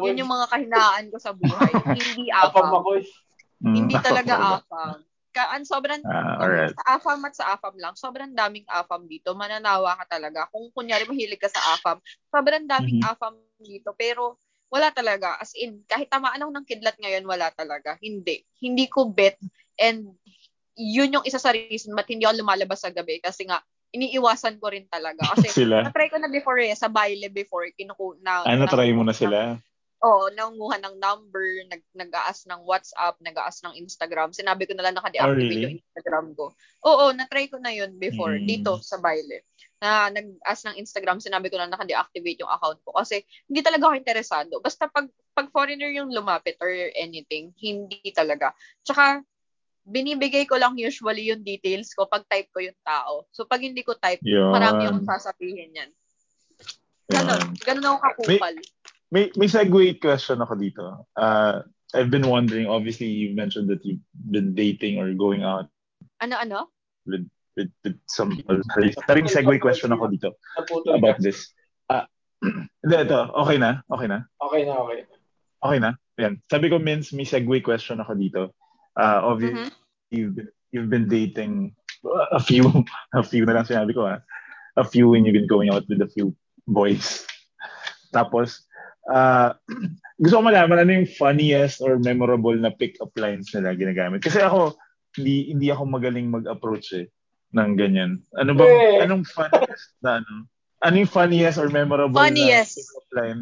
yun yung mga kahinaan ko sa buhay. hindi AFAM. eh. Mm. Hindi talaga AFAM. Ka ang sobrang, kung alright. sa AFAM at sa AFAM lang, sobrang daming AFAM dito. Mananawa ka talaga. Kung kunyari mahilig ka sa AFAM, sobrang daming Mhm. AFAM dito. Pero, wala talaga. As in, kahit tamaan ako ng kidlat ngayon, wala talaga. Hindi. Hindi ko bet. And, yun yung isa sa reason ba't hindi ako lumalabas sa gabi. Kasi nga, iniiwasan ko rin talaga. Kasi, Sila? na-try ko na before eh, sa baile before, kinuku na, Ah, na-try mo na sila? Oo, nangunguha ng number, nag, nag-aas ng WhatsApp, nag-aas ng Instagram. Sinabi ko na lang naka-deactivate Oh, really? yung Instagram ko. Oo, na-try ko na yun before, Mm. dito sa Baile. Na nag-aas ng Instagram, sinabi ko na naka-deactivate yung account ko. Kasi hindi talaga ako interesado. Basta pag, pag foreigner yung lumapit or anything, hindi talaga. Tsaka, binibigay ko lang usually yung details ko pag type ko yung tao. So, pag hindi ko type, Yun. marami akong sasabihin yan. Ganon. Yun. Ganon ako kakupal. May, may segue question ako dito. Uh, I've been wondering, obviously, you mentioned that you've been dating or going out Ano-ano? with, with, with some may segue question ako dito about this. Ah, hindi, ito. Okay na? Okay na? Okay na, okay. Okay na? Yan. Sabi ko, Minz, may segue question ako dito. Uh, obviously, Mhm. you've, you've been dating a few, a few na lang sinabi ko ha. A few and you've been going out with a few boys. Tapos, uh, gusto ko malaman ano yung funniest or memorable na pick-up lines nila ginagamit. Kasi ako, hindi, hindi ako magaling mag-approach eh ng ganyan. Ano ba, Eh. anong funniest na ano? Ano yung funniest or memorable Funniest. na pick-up line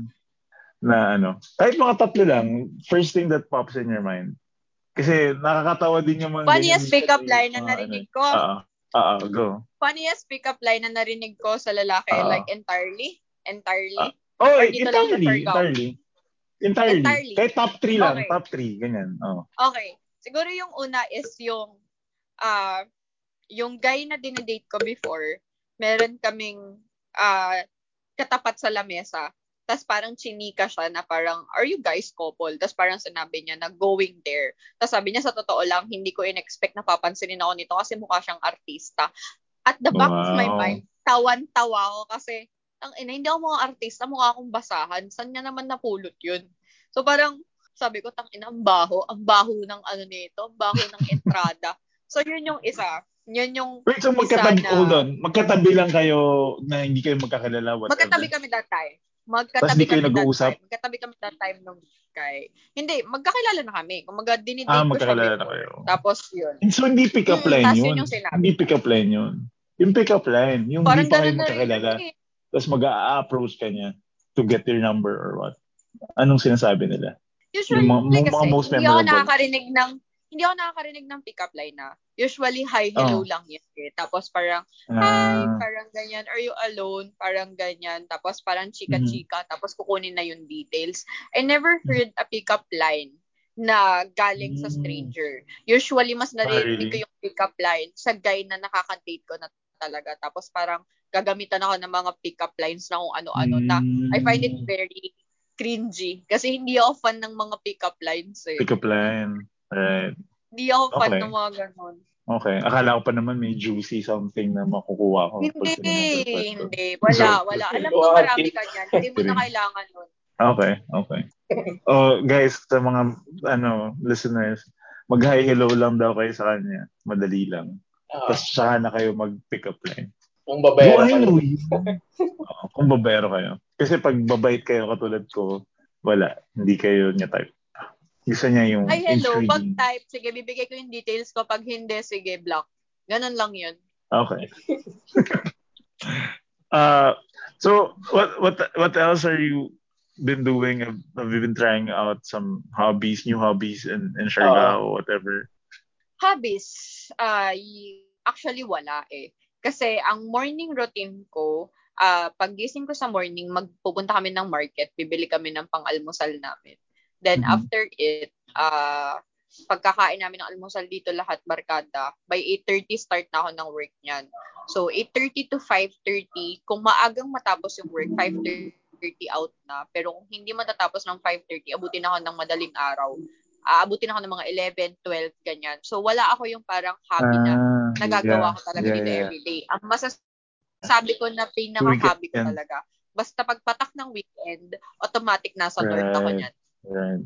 na ano? Kahit mga tatlo lang, first thing that pops in your mind. Kasi nakakatawa din yung mga Funniest pick-up line na ano narinig eh. ko. Oo. Oo, go. Funniest pick-up line na narinig ko sa lalaki, Ah. like entirely. Entirely. Oh, Or entirely, entirely. Entirely. Entirely. Kahit top 3 lang, Okay. top 3, ganyan. Oh. Okay. Siguro yung una is yung ah yung guy na dinedate ko before, meron kaming ah katapat sa lamesa. Tapos parang chinika siya na parang, are you guys couple? Tapos parang sinabi niya na going there. Tapos sabi niya, sa totoo lang, hindi ko in-expect na papansinin ako nito kasi mukha siyang artista. At the back of my Wow. mind, tawan-tawa ako kasi, ang ina, hindi ako mga artista, mukha akong basahan. Saan niya naman napulot yun? So parang, sabi ko, tang ina, ang baho. Ang baho ng ano nito, ang baho ng entrada. So yun yung isa. Yun yung Wait, so magkatabi, na- hold on. Magkatabi lang kayo na hindi kayo magkakilala, whatever. Magkatabi kami that time. Magkatabi kami that nag-uusap? time. Magkatabi kami that time nung kay... Hindi, magkakilala na kami. Kung maga dinidate Ah, ko siya magkakilala na before. kayo. Tapos yun. And so, hindi pick-up Mm, line tas yun. yun yung sinabi. Hindi pick-up line yun. Yung pick-up line, yung Parang hindi pa kayo magkakilala. eh. Tapos mag-a-approach ka niya to get your number or what. Anong sinasabi nila? Usually, Yung mga- mga kasi, most hindi ako memorable. nakakarinig ng hindi ako nakakarinig ng pick-up line na. Usually, hi, hello Oh. lang yun. Eh. Tapos parang, hi, Ah, parang ganyan. Are you alone? Parang ganyan. Tapos parang chika-chika. Tapos kukunin na yung details. I never heard a pick-up line na galing sa Mm. stranger. Usually, mas narinig really? ko yung pick-up line sa guy na nakaka-date ko na talaga. Tapos parang gagamitan ako ng mga pick-up lines na kung ano-ano na I find it mm, very cringy. Kasi hindi ako fan ng mga pick-up lines eh. Pick up line. Right. Hindi ako fan Okay. ng mga ganon. Okay. Akala ko pa naman may juicy something na makukuha ko. Hindi, hindi. Wala, So, wala. Alam ko marami ka dyan. Hindi mo na kailangan nun. Okay, okay. Oh, guys, sa mga ano, listeners, mag-hi hello lang daw kayo sa kanya. Madali lang. Ah, Tapos saka na kayo mag-pick up line. Kung babaero Do I ka know lang. you? Oo, kung babaero kayo. Kasi pag babait kayo katulad ko, wala. Hindi kayo niya type. Gusto niya yung Ay, hello. Pag type, sige, bibigay ko yung details ko. Pag hindi, sige, block. Ganon lang yun. Okay. uh, so what what what else are you been doing? Have, have you been trying out some hobbies, new hobbies in in Siargao, whatever? Hobbies, ay actually wala eh. Kasi ang morning routine ko, ah paggising ko sa morning, magpupunta kami ng market, bibili kami ng pang-almusal namin. Then Mhm. after it, ah pagkakain namin ng almusal dito lahat barkada, by 8.30 start na ako ng work niyan. So 8.30 to 5.30, kung maagang matapos yung work, 5.30 out na. Pero kung hindi matatapos ng 5.30, abutin ako ng madaling araw. Aabutin ako ng mga 11, 12, ganyan. So wala ako yung parang hobby na Ah, nagagawa yeah, ko talaga yeah, dito yeah. everyday. Ang masasabi ko na pinaka-hobby ko talaga, basta pagpatak ng weekend, automatic nasa north ako Right. niyan. Right.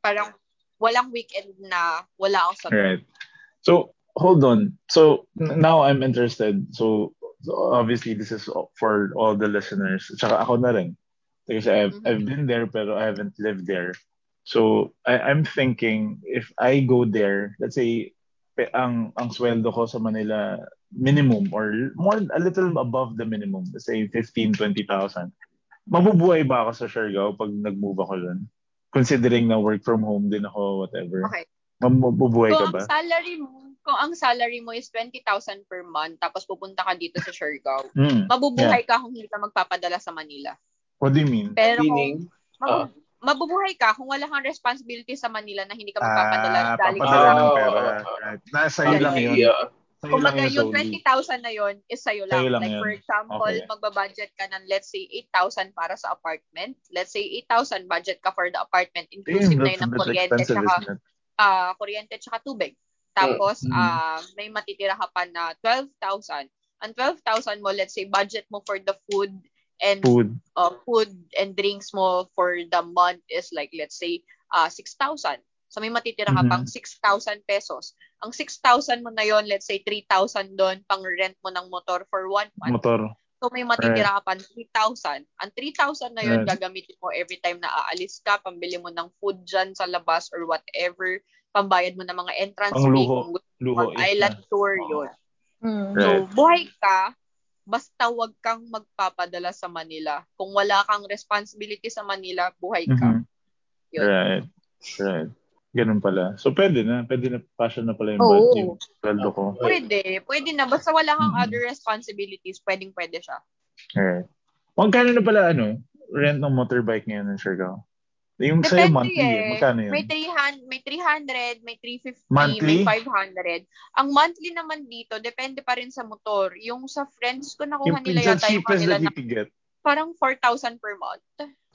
Parang walang weekend na wala ako sa. Right. So hold on. So now I'm interested. So, so obviously this is for all the listeners. Tsaka ako na rin. Kasi I've Mhm. I've been there pero I haven't lived there. So I, I'm thinking if I go there, let's say pe- ang ang sweldo ko sa Manila minimum or more a little above the minimum, let's say 15, 20,000. Mabubuhay ba ako sa Siargao pag nag-move ako doon? Considering na work from home din ako, whatever. Okay. Mabubuhay ka Kung ba? ang salary mo, kung ang salary mo is 20,000 per month, tapos pupunta ka dito sa Siargao, Mm. mabubuhay ka kung hindi ka magpapadala sa Manila. What do you mean? Pero kung Meaning, mabu- mabubuhay ka kung wala kang responsibility sa Manila na hindi ka magpapadala Ah, galing sa ng pera. Right. Nasa iyo lang yun. yeah. Sa'yo Kung lang baga, yun yung solely. 20,000 na yun is sa'yo lang. Sa'yo lang like, yun. for example, Okay. magbabudget ka ng, let's say, 8,000 para sa apartment. Let's say, 8,000 budget ka for the apartment. Inclusive Damn, na yun ng kuryente tsaka, ah, kuryente tsaka tubig. Tapos, Mm. ah, may matitira ka pa na 12,000. Ang 12,000 mo, let's say, budget mo for the food and Food. uh, food and drinks mo for the month is like, let's say, uh, 6,000. So may matitira ka Mhm. pang 6,000 pesos. Ang 6,000 mo na yon let's say 3,000 doon, pang rent mo ng motor for one month. Motor. So may matitira ka pang 3,000. Ang 3,000 na yon Right. gagamitin mo every time na aalis ka, pambili mo ng food dyan sa labas or whatever, pambayad mo ng mga entrance fee, kung gusto mo Luho. island isa. tour yun. Mm. Right. So, buhay ka, basta wag kang magpapadala sa Manila. Kung wala kang responsibility sa Manila, buhay ka. Mhm. Yun. Right. Right. Ganun pala. So, pwede na. Pwede na passion na pala yung, Oo. bad, yung sweldo ko. Pwede. Pwede na. Basta wala kang Mhm. other responsibilities, pwedeng pwede siya. Alright. Magkano na pala, ano, rent ng motorbike ngayon in Siargao? Yung sa'yo Depende monthly eh. eh. Magkano yun? May 300, may 300, may 350, Monthly? may 500. Ang monthly naman dito, depende pa rin sa motor. Yung sa friends ko, nakuha Yung nila yata yung kanila that na you can get. parang 4,000 per month.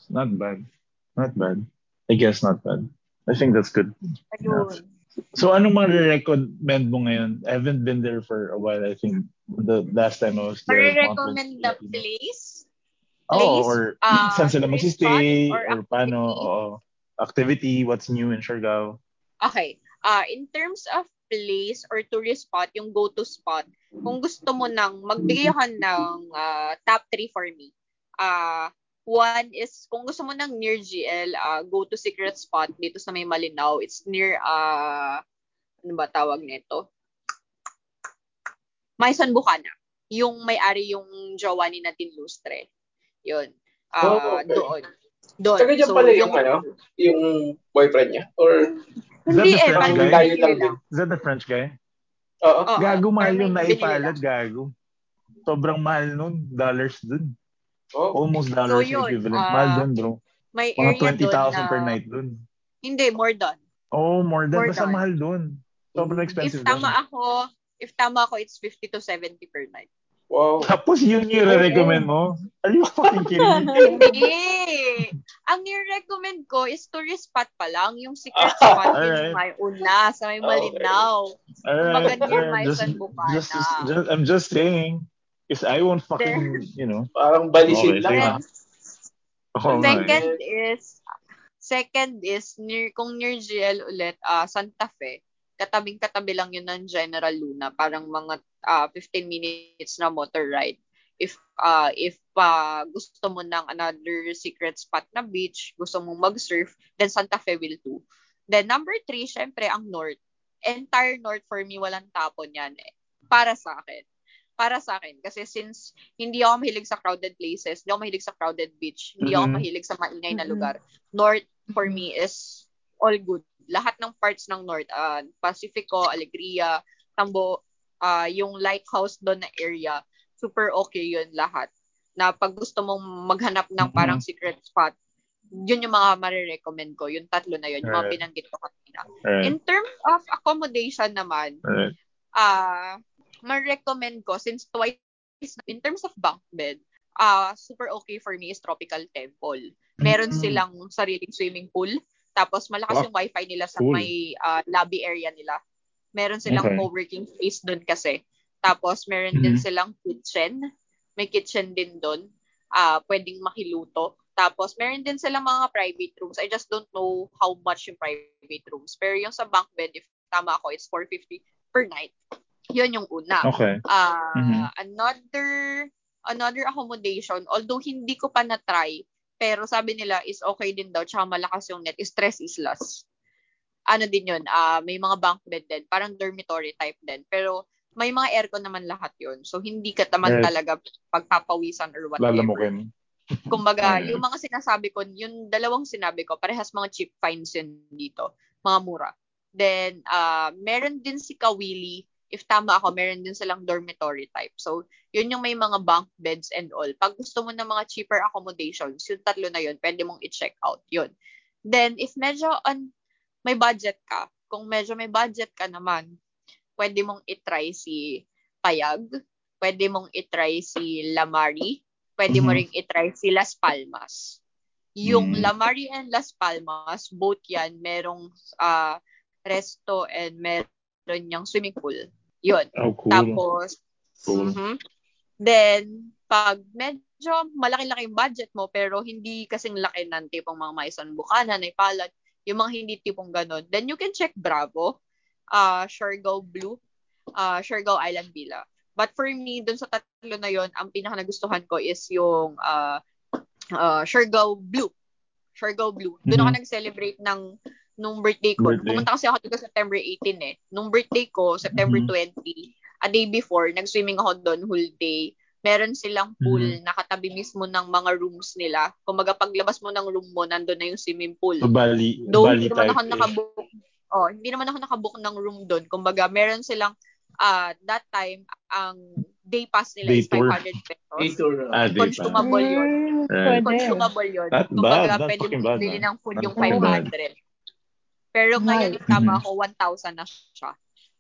Not bad. Not bad. I guess not bad. I think that's good. Ayun. So, anong mga recommend mo ngayon? I haven't been there for a while. I think the last time I was there. Marirecommend the was- place? Oh, or ah, saan sila spot or Or, paano? activity? Oo. Activity, what's new in Siargao? Okay. Uh, in terms of place or tourist spot, yung go-to spot, kung gusto mo nang magbigay ka ng ah, top 3 for me. Uh, one is, kung gusto mo nang near GL, uh, go-to secret spot dito sa may Malinaw. It's near, uh, ano ba tawag nito? Maisan Bukana. Yung may-ari yung jowa ni Nadine Lustre. Yun. Oh, Ah, okay. Doon. Doon. Taga dyan So, pala yung, ano, yung boyfriend niya? Or, Is that Hindi the eh, French parang guy? Tayo lang. Is that the French guy? Oo. Oo, Gago mahal yung may binili naipalad, lang. gago. Sobrang mahal nun. Dollars dun. Oo. Almost dollars yun, equivalent. ah, mahal dun, bro. May Mga area doon 20,000 na... per night dun. Hindi, more than. Oh, more than. More Basta mahal dun. Sobrang If expensive tama dun. ako, if tama ako, it's 50 to 70 per night. Wow. Tapos yun yung recommend mo? Are you fucking kidding me? Hindi! Ang nire-recommend ko is tourist spot pa lang. Yung secret spot, yun Alright. yung may una, sa may Malinaw. Alright, Maganda yung alright. may Just, San Bukana. just, just, I'm just saying. Because I won't fucking, you know. Parang balisin Okay, lang ah. Oh, my. Second is, second is, near, kung near GL ulit, ah Santa Fe, katabing-katabi lang yun ng General Luna. Parang mga ah 15 minutes na motor ride. If ah if pa gusto mo ng another secret spot na beach, gusto mong mag-surf, then Santa Fe will too. Then number three, syempre ang North. Entire North for me, walang tapon yan eh. Para sa akin. Para sa akin. Kasi since hindi ako mahilig sa crowded places, hindi ako mahilig sa crowded beach, hindi ako Mhm. mahilig sa maingay na lugar, North for me is all good. Lahat ng parts ng North, uh, Pacifico, Alegria, Tambo, ah yung lighthouse doon na area, super okay yun lahat. Na pag gusto mong maghanap ng parang secret spot, yun yung mga marirecommend ko. Yung tatlo na yun, yung mga Alright. binanggit ko kanina. Alright, In terms of accommodation naman, alright. ah ma-recommend ko since twice in terms of bunk bed, ah super okay for me is Tropical Temple. Meron Mm. silang sariling swimming pool, tapos malakas Wow. yung wifi nila sa Cool. may ah, lobby area nila. Meron silang Okay. co-working space doon kasi. Tapos meron din Mhm. silang kitchen. May kitchen din doon. Ah, pwedeng makiluto. Tapos meron din silang mga private rooms. I just don't know how much yung private rooms. Pero yung sa bunk bed, if tama ako, it's 450 per night. Yun yung una. Okay. Ah, Mhm. another another accommodation, although hindi ko pa na-try, pero sabi nila is okay din daw, tsaka malakas yung net, is Tres Islas. Ano din yun, ah may mga bunk bed din, parang dormitory type din. Pero may mga aircon naman lahat yun. So, hindi ka naman Right. talaga pagpapawisan or whatever. Lalamukin. Kumbaga, yung mga sinasabi ko, yung dalawang sinabi ko, parehas mga cheap finds yun dito. Mga mura. Then, uh, meron din si Kawili. If tama ako, meron din silang dormitory type. So, yun yung may mga bunk beds and all. Pag gusto mo ng mga cheaper accommodations, yung tatlo na yun, pwede mong i-check out. Yun. Then, if medyo on, may budget ka, kung medyo may budget ka naman, pwede mong i-try si Payag, pwede mong i-try si Lamari, pwede mo Mhm. ring i-try si Las Palmas. Yung Mm. Lamari and Las Palmas, both yan, merong ah, resto and meron yung swimming pool. Yun. Oh, cool. Tapos, Cool. mhm. then, pag medyo malaki-laki yung budget mo, pero hindi kasing laki ng tipong mga Maisan Bukana, Naipalad, yung mga hindi tipong ganon, then you can check Bravo, uh, Siargao Blue, uh, Siargao Island Villa. But for me, dun sa tatlo na yon ang pinaka nagustuhan ko is yung uh, uh, Siargao Blue. Siargao Blue. Doon ako Mhm. nag-celebrate ng nung birthday ko. Birthday. Pumunta kasi ako dito September 18 eh. Nung birthday ko, September Mhm. 20, a day before, nag-swimming ako doon whole day. Meron silang pool Mhm. na katabi mismo ng mga rooms nila. Kumbaga paglabas mo ng room mo, nandun na yung swimming pool. So, Bali, Though Bali hindi naman type ako nakabook. Oh, hindi naman ako nakabook ng room doon. Kumbaga, meron silang ah that time ang day pass nila Day is tour. 500 pesos. Dito na. Ah, pa. Consumable yun. Mm, Right. pwede. Consumable yun. Not Kumbaga, bad, not pwede bad, bili man. ng food Not yung fucking bad. 500. Pero ngayon, Nice. if tama ako, 1,000 na siya.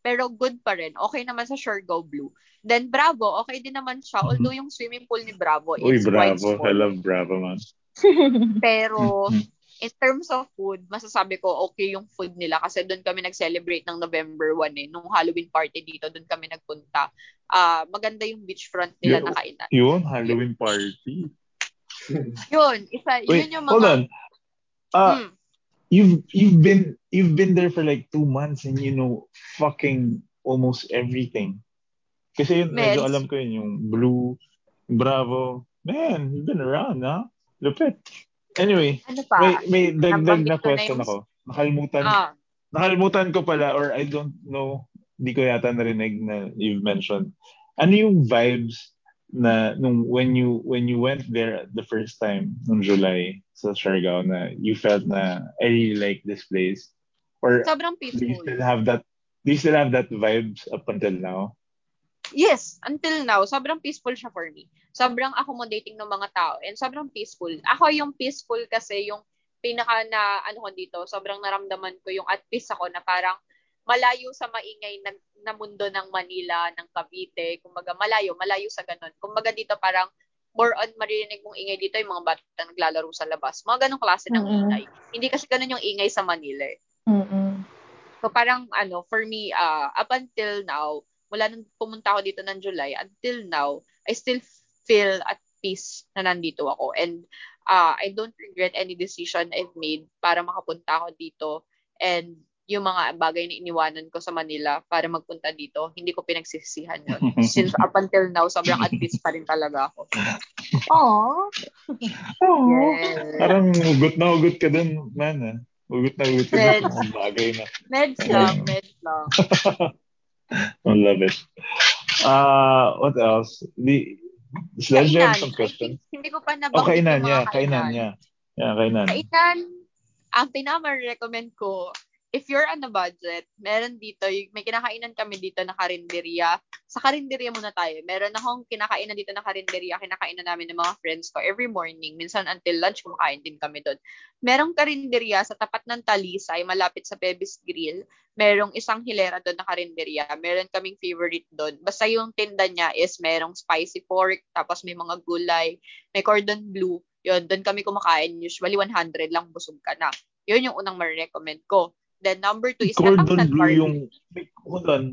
Pero good pa rin. Okay naman sa Siargao Blue. Then Bravo, okay din naman siya. Mhm. Although yung swimming pool ni Bravo Uy, is quite bravo. I small. love Bravo, man. Pero Mhm. in terms of food, masasabi ko okay yung food nila kasi doon kami nag-celebrate ng November 1 eh. Nung Halloween party dito, doon kami nagpunta. Ah, maganda yung beachfront nila Yo- na kainan. Yun, Halloween party. Yun, isa, Wait, yun yung mga... hold on. Uh, Hmm. You've you've been you've been there for like two months and you know fucking almost everything. Kasi yun, medyo Meds. alam ko yun, yung Blue, Bravo. Man, you've been around, ha? Lupit. Anyway, ano pa? may, may dagdag na question yung- ako. Nakalimutan, Ah, nakalimutan ko pala or I don't know, di ko yata narinig na you've mentioned. Ano yung vibes na nung when you when you went there the first time nung July sa Siargao na you felt na I really like this place Or Sobrang do you peaceful. still have that do you still have that vibes up until now? Yes, until now, sobrang peaceful siya for me. Sobrang accommodating ng mga tao and sobrang peaceful. Ako yung peaceful kasi yung pinaka na ano ko dito, sobrang naramdaman ko yung at peace ako na parang malayo sa maingay na, na mundo ng Manila, ng Cavite. Kumbaga malayo, malayo sa ganun. Kumbaga dito parang more on maririnig mong ingay dito yung mga bata naglalaro sa labas. Mga ganong klase ng Mm-mm. ingay. Hindi kasi ganun yung ingay sa Manila eh. Mm-mm. So parang ano, for me, uh, up until now, mula nung pumunta ako dito ng July, until now, I still feel at peace na nandito ako. And uh, I don't regret any decision I've made para makapunta ako dito. And yung mga bagay na iniwanan ko sa Manila para magpunta dito, hindi ko pinagsisisihan yun. Since up until now, sobrang at peace pa rin talaga ako. Aww. Yes. Parang ugot na ugot ka dun, man. Ah. Ugot na ugot ka dun mga bagay na. Meds lang, meds lang. I love it. Uh, what else? The, Sledge, you have some Kainan. Questions? hindi ko pa Oh, nabanggit kainan, yung mga yeah. Kainan, yeah. Yeah, kainan. Kainan, ang pinaka-recommend ko, if you're on a budget, meron dito, may kinakainan kami dito na karinderya. Sa karinderya muna tayo. Meron akong kinakainan dito na karinderya, kinakainan namin ng mga friends ko every morning. Minsan until lunch, kumakain din kami doon. Merong karinderya sa tapat ng Talisay, malapit sa Pebis Grill. Merong isang hilera doon na karinderya. Meron kaming favorite doon. Basta yung tinda niya is merong spicy pork, tapos may mga gulay, may cordon bleu. Yun, doon kami kumakain. Usually 100 lang busog ka na. Yun yung unang ma-recommend ko. Then number two is Cordon katangnan bleu barbecue. yung... May, hold on.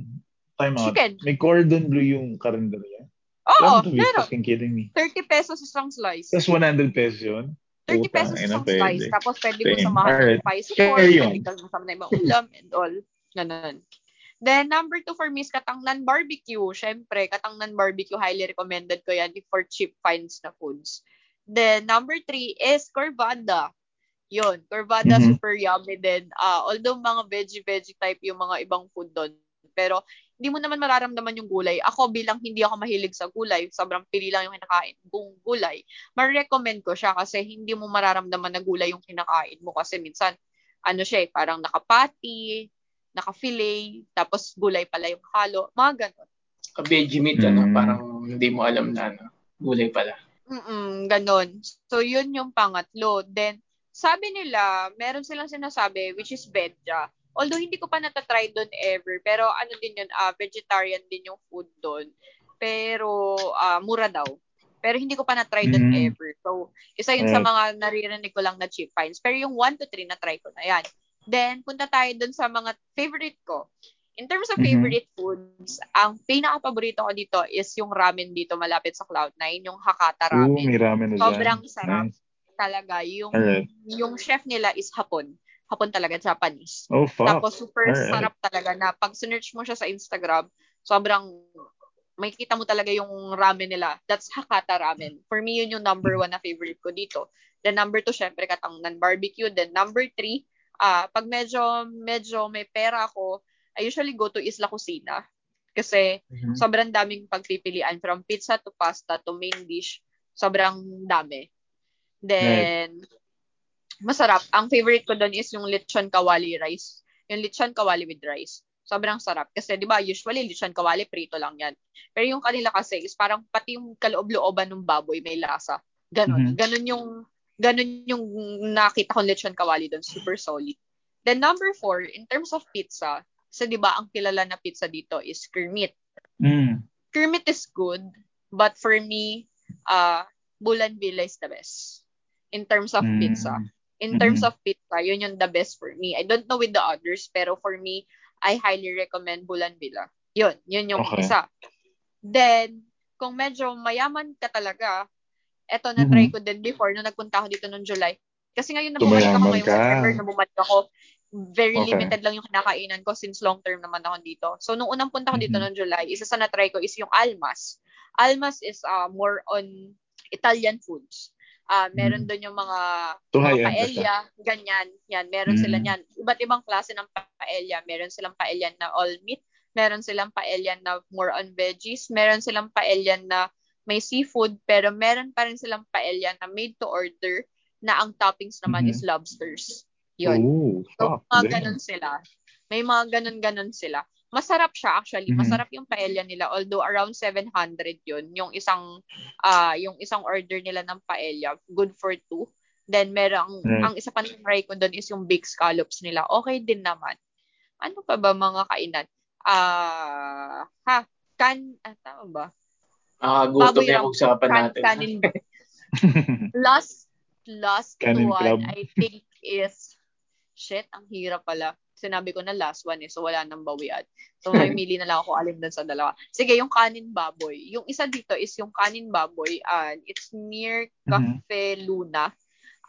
Time out. Chicken. May cordon bleu yung karinderya. Oo, Don't be meron. fucking kidding me. 30 pesos isang slice. Tapos 100 pesos yun? 30 Putang pesos isang pwede. slice. Tapos pwede mo samahan ng spicy Carry pork, on. pwede ka samahan ng ibang ulam and all. Ganun. Then, number two for me is Katangnan Barbecue. Siyempre, Katangnan Barbecue, highly recommended ko yan for cheap finds na foods. Then, number three is Corvada. Yun, Corvada Mhm. super yummy din. Ah, although mga veggie-veggie type yung mga ibang food doon. Pero, hindi mo naman mararamdaman yung gulay. Ako bilang hindi ako mahilig sa gulay, sobrang pili lang yung kinakain kong gulay. Ma-recommend ko siya kasi hindi mo mararamdaman na gulay yung kinakain mo kasi minsan ano siya eh, parang nakapati, naka-fillet, tapos gulay pala yung halo, mga ganun. Ka-veggie meat, ano, Mm. parang hindi mo alam na, ano, gulay pala. Mm ganun. So, yun yung pangatlo. Then, sabi nila, meron silang sinasabi, which is Bedja. Although, hindi ko pa natatry doon ever. Pero, ano din yun, ah, vegetarian din yung food doon. Pero, ah, mura daw. Pero, hindi ko pa na-try doon Mm. ever. So, isa yun sa Right. mga naririnig ko lang na cheap finds. Pero, yung 1 to 3 na-try ko na yan. Then, punta tayo doon sa mga favorite ko. In terms of Mhm. favorite foods, ang pinaka-paborito ko dito is yung ramen dito malapit sa Cloud9, yung Hakata Ooh, Ramen. may ramen na dyan. Sobrang sarap. Nice. Talaga. Yung, Alright. yung chef nila is Hapon. Hapon talaga, Japanese. Oh, fuck. Tapos super Alright. sarap talaga na pag sinerch mo siya sa Instagram, sobrang makikita mo talaga yung ramen nila. That's Hakata Ramen. For me, yun yung number one na favorite ko dito. Then number two, syempre, Katangnan Barbecue. Then number three, ah pag medyo, medyo may pera ako, I usually go to Isla Cocina. Kasi Mhm. sobrang daming pagpipilian from pizza to pasta to main dish. Sobrang dami. Then, masarap. Ang favorite ko doon is yung lechon kawali rice. Yung lechon kawali with rice. Sobrang sarap. Kasi, di ba, usually lechon kawali, prito lang yan. Pero yung kanila kasi is parang pati yung kaloob-looban ng baboy may lasa. Ganon. Mhm. Ganon yung, ganon yung nakita kong lechon kawali doon. Super solid. Then number four, in terms of pizza, kasi di ba ang kilala na pizza dito is Kermit. Mm. Kermit is good, but for me, uh, Bulan Villa is the best. In terms of Mm. pizza. In terms Mhm. of pizza, yun yung the best for me. I don't know with the others, pero for me, I highly recommend Bulan Villa. Yun, yun yung Okay. isa. Then, kung medyo mayaman ka talaga, eto na-try Mhm. ko din before nung nagpunta ako dito noong July. Kasi ngayon na bumalik ako ngayong ka. September, na bumalik ako, very Okay. limited lang yung kinakainan ko since long term naman ako dito. So, nung unang punta ko dito Mhm. noong July, isa sa na-try ko is yung Almas. Almas is uh, more on Italian foods. Ah, meron Mm. doon yung mga mga siya. paella, ganyan. Yan, meron sila Mm. niyan. Iba't ibang klase ng paella. Meron silang paella na all meat, meron silang paella na more on veggies, meron silang paella na may seafood, pero meron pa rin silang paella na made to order na ang toppings naman Mhm. is lobsters. Yun. Ooh, So, mga ganun sila. May mga ganun-ganun sila. Masarap siya actually. Mhm. Masarap yung paella nila although around 700 yun yung isang ah yung isang order nila ng paella good for two. Then merong Right. ang isa pa na try ko doon is yung big scallops nila. Okay din naman. Ano pa ba mga kainan? Ah, ha, kan ah, tama ba? Nakakagutom Baboy yung ram- usapan Kan, natin. kanin last last Kanin one club. I think is shit, ang hirap pala. Sinabi ko na last one eh, so wala nang bawian. So may mili na lang ako alin dun sa dalawa. Sige, yung kanin baboy. Yung isa dito is yung kanin baboy and it's near Mhm. Cafe Luna.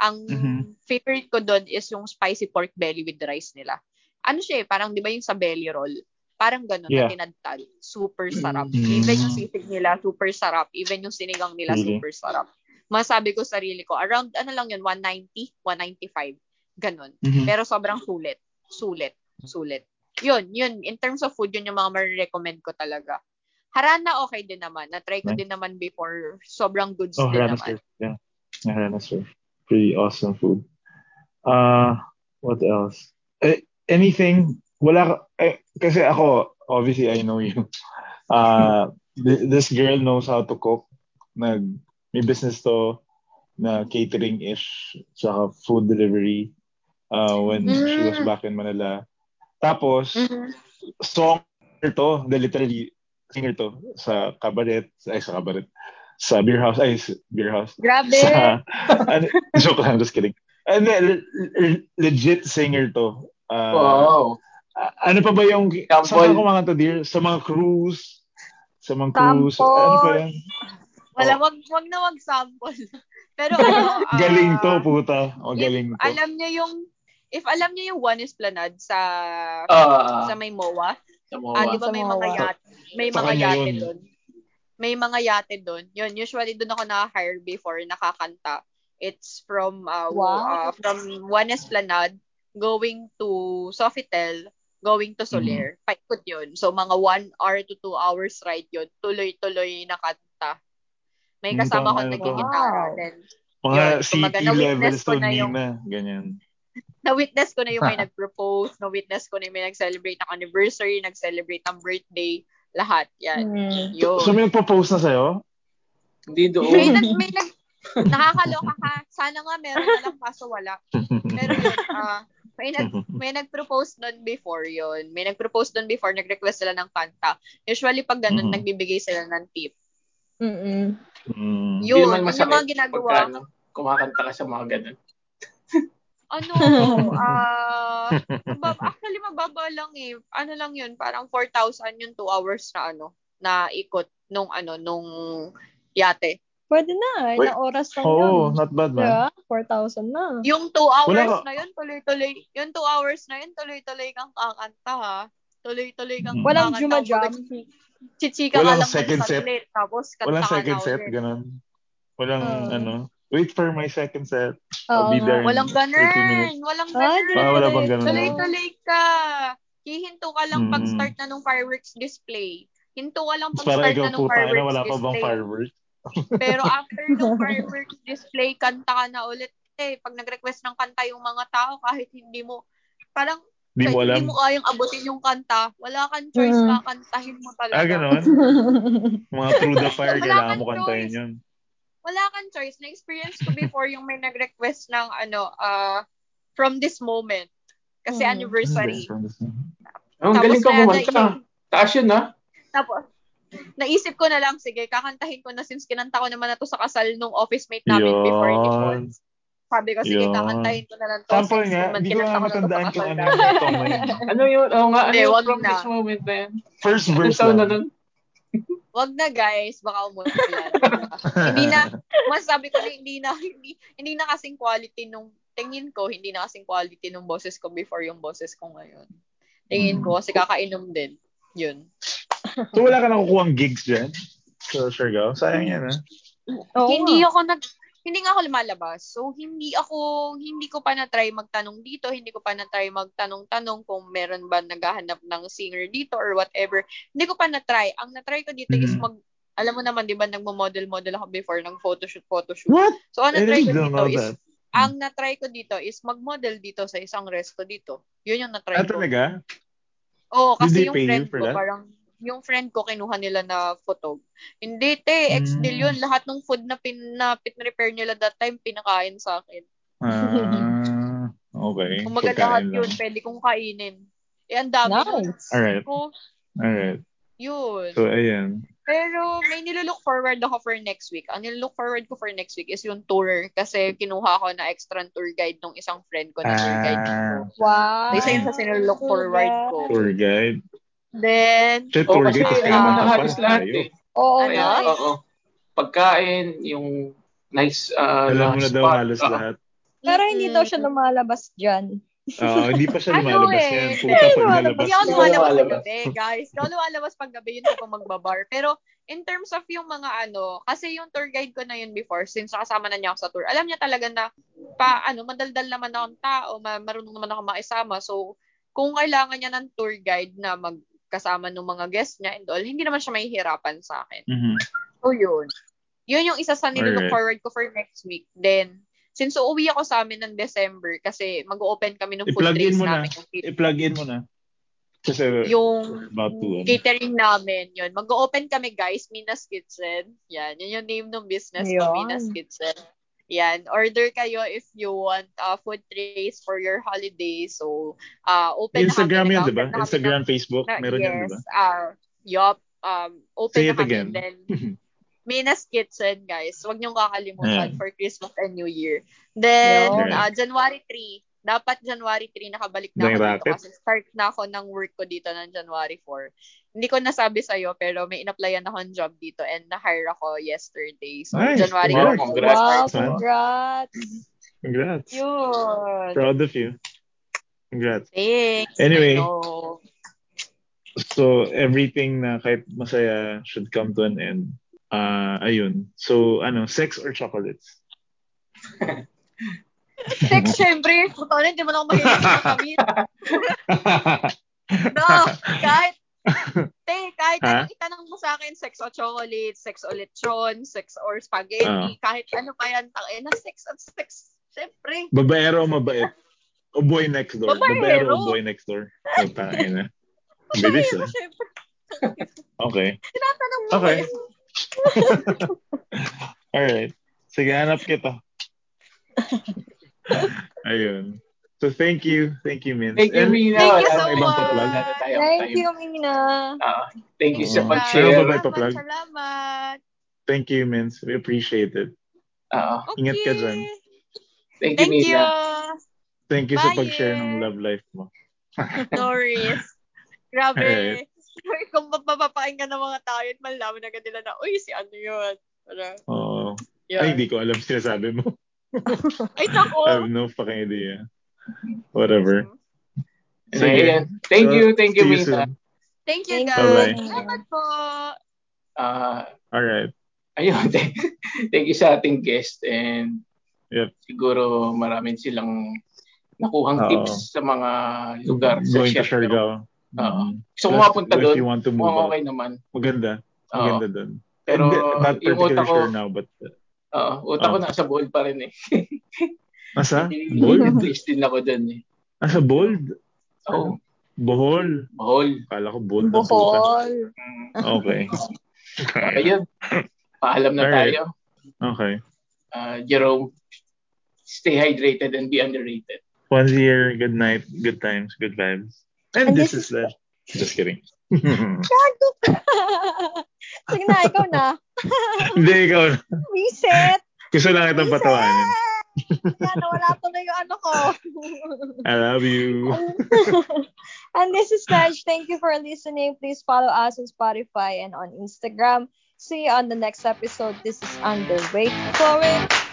Ang Mhm. favorite ko doon is yung spicy pork belly with rice nila. Ano siya eh, parang di ba yung sa belly roll? Parang ganun, Yeah. na tinadtad. Super sarap. Mm. Even yung sisig nila, super sarap. Even yung sinigang nila, Really? super sarap. Masabi ko sarili ko, around ano lang yun, 190, 195. Ganun. Mhm. Pero sobrang sulit. Sulit. Sulit. Yun, yun. In terms of food, yun yung mga marirecommend ko talaga. Harana okay din naman. Na-try ko Nice. din naman before. Sobrang goods Oh, din Harana naman. surf. Yeah. Harana surf. Pretty awesome food. Uh, what else? Eh, anything? Wala eh, kasi ako, obviously, I know you. Uh, th- this girl knows how to cook. Nag, may business to na catering-ish, tsaka food delivery uh, when she was Mm. back in Manila. Tapos, Mhm. song to, the literally singer to sa cabaret, ay sa cabaret, sa beer house, ay sa beer house. Grabe. Sa, ano, joke lang, just kidding. And then, le- legit singer to. Uh, Wow. Ano pa ba yung, Sample. saan ka kumanta, dear? Sa mga cruise, sa mga cruise, ano pa yan? Wala, Oh. wag, wag na wag sample. Pero ano, ah, Galing to, puta. O, if galing to. alam niyo yung, if alam niyo yung One Esplanade sa, Ah, sa may MOA, sa ah, mga di ba may mga MOA. yate, may Sa mga yate doon. May mga yate doon. Yun, usually doon ako na-hire before, nakakanta. It's from, uh, Wow. uh, from One Esplanade, going to Sofitel, going to Soler. Paikot yun. So, mga one hour to two hours ride yun. Tuloy-tuloy na kanta. May kasama ko na to. nag-gitara. Wow. Then, Mga yun, city to na yung- Nina. Ganyan. Na-witness ko na yung may nag-propose, na-witness ko na yung may nag-celebrate ng anniversary, nag-celebrate ng birthday, lahat. Yan. Hmm. Yun. So, may nagpo-post na sa'yo? Hindi may, doon. nag, may nag, nakakaloka ka. Sana nga meron na lang kaso wala. Pero yun, ah, may nag, may nag-propose doon before yun. May nag-propose doon before, nag-request sila ng kanta. Usually pag ganun, Mhm. nagbibigay sila ng tip. Mm-mm. Mm. Hindi Yun, yun yung mga ginagawa. pagka, ano, kumakanta ka sa mga ganun. Ano, ah, mababa, actually mababa lang eh. Ano lang yun, parang 4,000 yung 2 hours na ano, na ikot nung ano, nung yate. Pwede na. Wait. Ilang oras lang Oh, yun. not bad, man. Diba? 4,000 na. Yung 2 hours ka- na yun, tuloy-tuloy, yung 2 hours na yun, tuloy-tuloy kang kakanta ha. Tuloy-tuloy kang Mm. Walang juma-jam. Chichika ka lang second set. saglit, tapos kanta Walang ka second set, ganun. Walang, Oh. ano, wait for my second set. I'll be there in Walang 30 ganun. minutes. Walang Ah, ganun. Ah, wala bang ganun? Tuloy-tuloy ka. Hihinto ka lang pag Mm. start na nung fireworks display. Hinto ka lang Tapos pag parang start ikaw, na nung puta, na fireworks wala pa bang fireworks? Pero after nung fireworks display, kanta ka na ulit. Eh, pag nag-request ng kanta yung mga tao, kahit hindi mo, parang Di mo alam. hindi mo kayang abutin yung kanta, wala kang choice, Mm. kakantahin mo talaga. Ah, ganun? Mga through the fire, kailangan mo kantahin choice. yun. Wala kang choice. Na-experience ko before yung may nag-request ng ano, uh, from this moment. Kasi Mm. anniversary. Oh, ang Tapos galing ka na- kumanta. na- Taas yun, ha? Tapos, naisip ko na lang, sige, kakantahin ko na since kinanta ko naman na to sa kasal nung office mate namin before Yun. Nippon. Sabi ko, sige, Yun. kakantahin ko na lang to Sample nga, hindi ko nga matandaan kung ano yung yun. Ano yun? Oo nga, ano yung from na. this moment na yan? First verse na lang. nun? Wag na guys, baka umulan. hindi na, masabi ko na hindi na, hindi, hindi na kasing quality nung, tingin ko, hindi na kasing quality nung boses ko before yung boses ko ngayon. Tingin ko, kasi kakainom din. Yun. So wala ka nakukuha gigs dyan? So, Siargao? Sayang yan, ha? Oo hindi nga. ako nag hindi nga ako lumalabas. So hindi ako hindi ko pa na try magtanong dito, hindi ko pa na try magtanong-tanong kung meron ba naghahanap ng singer dito or whatever. Hindi ko pa na try. Ang na-try ko dito is Mhm. mag alam mo naman 'di ba nagmo-model-model ako before ng photoshoot photoshoot. What? So ang na-try ko dito is that. Ang na-try ko dito is mag-model dito sa isang resto dito. Yun yung na-try Ah, ko. talaga? Oo, kasi yung friend ko, that? parang, yung friend ko, kinuha nila na photog. Hindi, te, ex-deal Mm. yun. Lahat ng food na, pin, na pin-repair nila that time, pinakain sa akin. Ah, okay. Pagkain lahat lang. yun, pwede kong kainin. Eh, ang dami. Nice. Alright. Ko, Alright. yun. So, ayan. Pero may nilook forward ako for next week. Ang nilook forward ko for next week is yung tour kasi kinuha ko na extra tour guide nung isang friend ko na tour guide. Ah, Wow. So, isa yun sa sinulok forward ko. tour guide. Then, Shit, Oo, tour kasi na ah, halos lahat eh. Oo, Ano? Nice. oo. Pagkain, yung nice uh, Alam mo na daw halos Oo. lahat. Pero hindi daw siya lumalabas dyan. Oo, hindi pa siya Ano lumalabas eh, yan. hindi Puta, pag lumalabas. nalabas. Hindi ako lumalabas pag gabi, guys. Hindi ako lumalabas pag gabi, yun ko magbabar. Pero, in terms of yung mga ano, kasi yung tour guide ko na yun before, since nakasama na niya ako sa tour, alam niya talaga na, pa, ano, madaldal naman akong tao, ma- marunong naman ako makisama. So, kung kailangan niya ng tour guide na magkasama ng mga guests niya and all, hindi naman siya mahihirapan sa akin. Mhm. So, yun. Yun yung isa sa nilook Alright. forward ko for next week. Then, since uuwi ako sa amin ng December, kasi mag-open kami ng food I-plug in trays mo na. namin. Yung, I-plug in mo na. Kasi, yung to, ano. catering namin, yun. Mag-open kami, guys, Minas Kitchen. Yan, yun yung name ng business ko, Yun. Minas Kitchen. Yan, order kayo if you want uh, food trays for your holiday. So, uh, open Instagram na yan, di ba? na Instagram, ng- Facebook, na- meron yes, yan, di ba? uh, yup. Um, open Say na it kami. again. Then, Minas Kitchen, guys. Huwag niyong kakalimutan Ayan. for Christmas and New Year. Then, Yun. uh, January 3. Dapat January 3 nakabalik na ako dito kasi start na ako ng work ko dito ng January 4. Hindi ko nasabi sa'yo pero may in-applyan akong job dito and na-hire ako yesterday. So, Nice. January Wow, 4 congrats. Wow, congrats. Congrats. Yun. Proud of you. Congrats. Thanks. Anyway. So, everything na kahit masaya should come to an end. Ah, ayun. So, ano, sex or chocolates? Sex, syempre. Puto na, hindi mo na ako mahilig sa. No, kahit, te, kahit Ha? anong itanong mo sa akin, sex o chocolate, sex o lechon, sex or spaghetti, Ah. kahit ano pa yan, tangin na sex at sex. Syempre. Babaero o mabait? O boy next door? Babaero. o boy next door? Oh, tangin na. Bilis ah. Okay. Tinatanong mo Okay. yun? Alright. Sige, hanap kita. Ayun. So, thank you. Thank you, Min. Thank you, Mina. Thank you so much. tayong Thank you, Mina. Ah, thank you sa ba ba Salamat, salamat. Thank you, Min. We appreciate it. Ah, Okay. Ingat ka dyan. thank you, Thank you. Mina. Thank you sa Bye. pag-share ng love life mo. No worries. Grabe. Alright. Kung mapapapakinggan ng mga tao yun, malaman agad nila na, uy, si ano yun. Para, Oo. yun. Ay, hindi ko alam sinasabi mo. Ay, nako. I have no fucking idea. Whatever. Sige. Sige. Thank So, you, thank you, soon. Thank you, guys. Bye-bye. Salamat po. Ah, Alright. ayun, thank, thank you sa ating guest and Yep. siguro maraming silang nakuhang Oo. tips sa mga lugar sa Going to Siargao. Oo. Mm. Gusto ko Plus, mapunta If doon. you want to move out. okay naman. Maganda. Maganda doon. Pero Hindi, not particularly utak ko, sure now, but uh, oo, utak ko Oh. nasa bold pa rin eh. nasa? Bold? Interest din ako doon eh. Nasa bold? Oh, Bohol. Bohol. Kala ko bold. Bohol. Mm. Okay. Ayun. Paalam na Alright. tayo. Okay. Uh, Jerome, stay hydrated and be underrated. Once a year, good night, good times, good vibes. And, And this, this is the... Just kidding. Gago ka. Sige na, ikaw na. Hindi, ikaw. na. Reset. Gusto lang kitang patawanin. Yan, wala tuloy yung ano ko. I love you. and this is Madge. Thank you for listening. Please follow us on Spotify and on Instagram. See you on the next episode. This is Under Wait for It.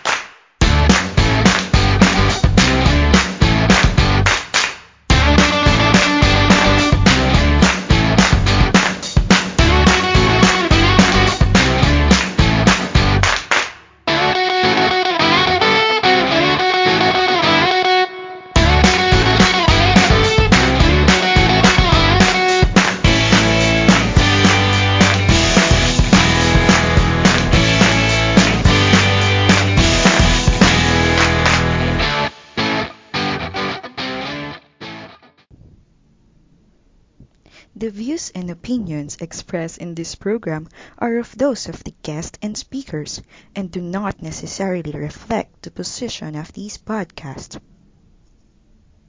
Views and opinions expressed in this program are of those of the guests and speakers and do not necessarily reflect the position of these podcasts.